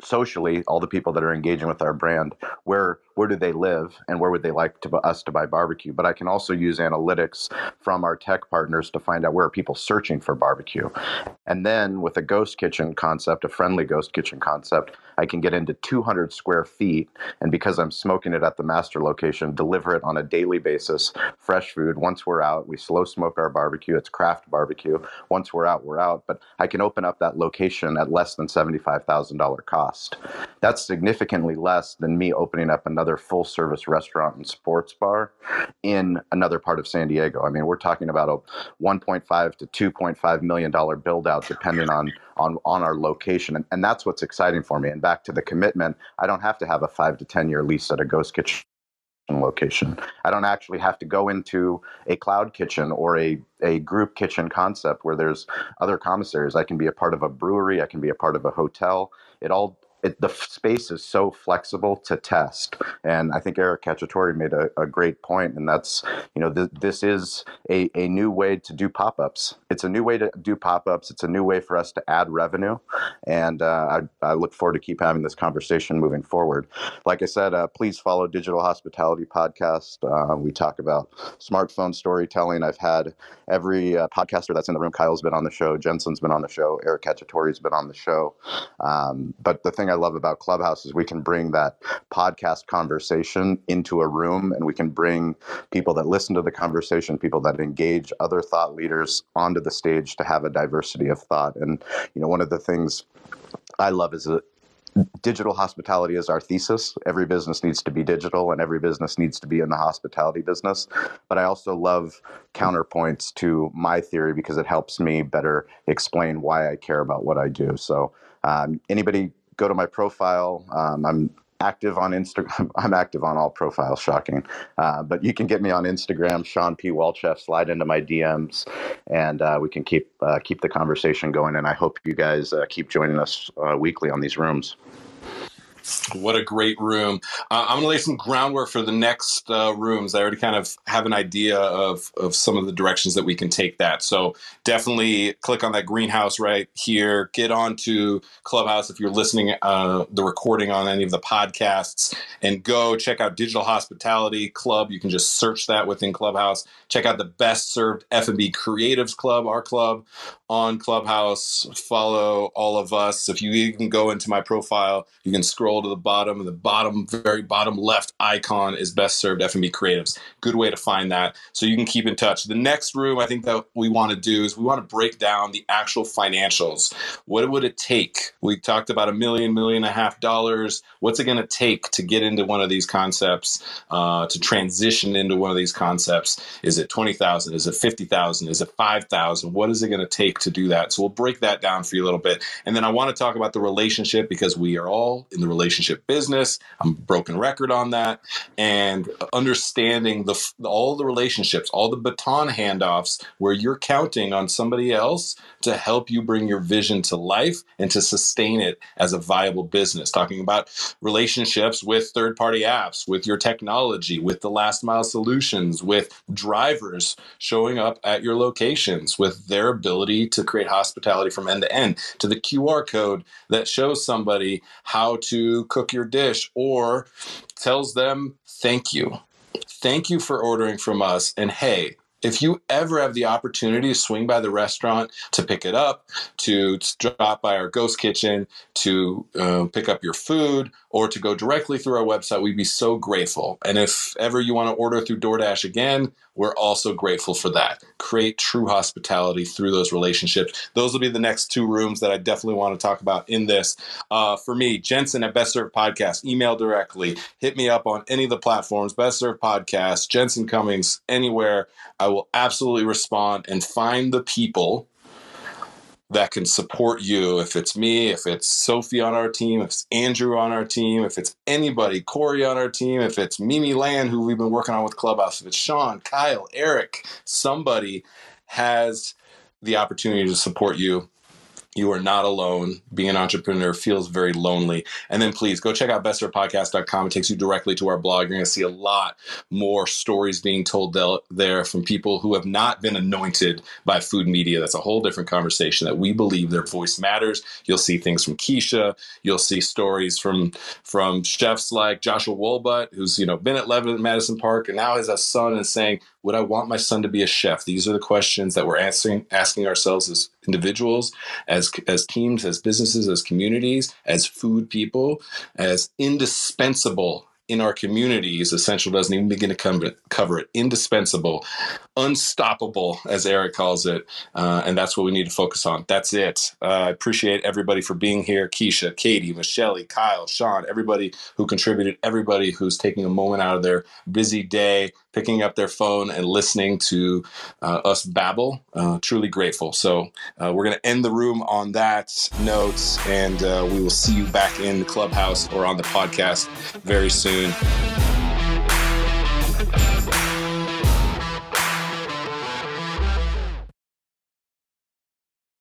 socially all the people that are engaging with our brand where where do they live and where would they like to, us to buy barbecue. But i can also use analytics from our tech partners to find out where are people searching for barbecue. And then with a ghost kitchen concept a friendly ghost kitchen concept i can get into 200 square feet and because i'm smoking it at the master location deliver it on a daily basis fresh food. Once we're out we slow smoke our barbecue. It's craft barbecue. Once we're out we're out. But i can open up that location at less than $75000 cost. That's significantly less than me opening up another full service restaurant and sports bar in another part of San Diego. I mean, we're talking about a 1.5 to 2.5 million dollar build out depending on on on our location and, and that's what's exciting for me and back to the commitment i don't have to have a five to ten year lease at a ghost kitchen location. I don't actually have to go into a cloud kitchen or a, a group kitchen concept where there's other commissaries. I can be a part of a brewery, I can be a part of a hotel. It all it, the space is so flexible to test. And I think Eric Cacciatore made a, a great point, and that's, you know, th- this is a, a new way to do pop ups. It's a new way to do pop ups. It's a new way for us to add revenue. And uh, I, I, look forward to keep having this conversation moving forward. Like I said, uh, please follow Digital Hospitality Podcast. Uh, we talk about smartphone storytelling. I've had every uh, podcaster that's in the room. Kyle's been on the show, Jensen's been on the show, Eric Cacciatore's been on the show. Um, but the thing thing I love about Clubhouse is we can bring that podcast conversation into a room and we can bring people that listen to the conversation, people that engage other thought leaders onto the stage to have a diversity of thought. And, you know, one of the things I love is a, digital hospitality is our thesis. Every business needs to be digital and every business needs to be in the hospitality business. But I also love counterpoints to my theory because it helps me better explain why I care about what I do. So, um, anybody go to my profile. Um, I'm active on Instagram. I'm active on all profiles, shocking. Uh, but you can get me on Instagram, Shawn P. Walchef. Slide into my DMs, and uh, we can keep uh, keep the conversation going. And I hope you guys uh, keep joining us uh, weekly on these rooms. What a great room. Uh, I'm going to lay some groundwork for the next uh, rooms. I already kind of have an idea of, of some of the directions that we can take that. So definitely click on that greenhouse right here. Get on to Clubhouse if you're listening uh, the recording on any of the podcasts and go check out Digital Hospitality Club. You can just search that within Clubhouse. Check out the Best Served F&B Creatives Club, our club on Clubhouse. Follow all of us. If you even go into my profile, you can scroll to the bottom. The bottom, very bottom left icon is Best Served F&B Creatives. Good way to find that. So you can keep in touch. The next room I think that we want to do is we want to break down the actual financials. What would it take? We talked about a million, million and a half dollars. What's it going to take to get into one of these concepts, uh, to transition into one of these concepts? Is it 20,000? Is it 50,000? Is it 5,000? What is it going to take to do that. So we'll break that down for you a little bit. And then I want to talk about the relationship because we are all in the relationship business. I'm broken record on that. And understanding the all the relationships, all the baton handoffs where you're counting on somebody else to help you bring your vision to life and to sustain it as a viable business. Talking about relationships with third party apps, with your technology, with the last mile solutions, with drivers showing up at your locations, with their ability to create hospitality from end to end, to the QR code that shows somebody how to cook your dish or tells them thank you. Thank you for ordering from us. And hey, if you ever have the opportunity to swing by the restaurant to pick it up, to drop by our ghost kitchen, to uh, pick up your food, or to go directly through our website, we'd be so grateful. And if ever you want to order through DoorDash again, we're also grateful for that. Create true hospitality through those relationships. Those will be the next two rooms that I definitely want to talk about in this. Uh, for me, Jensen at Best Served Podcast, email directly, hit me up on any of the platforms, Best Served Podcast, Jensen Cummings, anywhere. I will absolutely respond and find the people that can support you. If it's me, if it's Sophie on our team, if it's Andrew on our team, if it's anybody, Corey on our team, if it's Mimi Land, who we've been working on with Clubhouse, if it's Shawn, Kyle, Eric, somebody has the opportunity to support you you are not alone. Being an entrepreneur feels very lonely. And then please go check out bestservedpodcast.com. It takes you directly to our blog. You're going to see a lot more stories being told there from people who have not been anointed by food media. That's a whole different conversation that we believe their voice matters. You'll see things from Keisha. You'll see stories from from chefs like Joshua Wolbutt, who's you know been at Eleven Madison Park and now has a son and saying, would I want my son to be a chef? These are the questions that we're asking asking ourselves as individuals, as as teams, as businesses, as communities, as food people, as indispensable in our communities. Essential doesn't even begin to cover, cover it. Indispensable unstoppable, as Eric calls it. Uh, and that's what we need to focus on. That's it. Uh, I appreciate everybody for being here Keisha, Katie, Michelle, Kyle, Shawn, everybody who contributed, everybody who's taking a moment out of their busy day, picking up their phone and listening to uh, us babble. Uh, truly grateful. So uh, we're going to end the room on that note, and uh, we will see you back in the clubhouse or on the podcast very soon.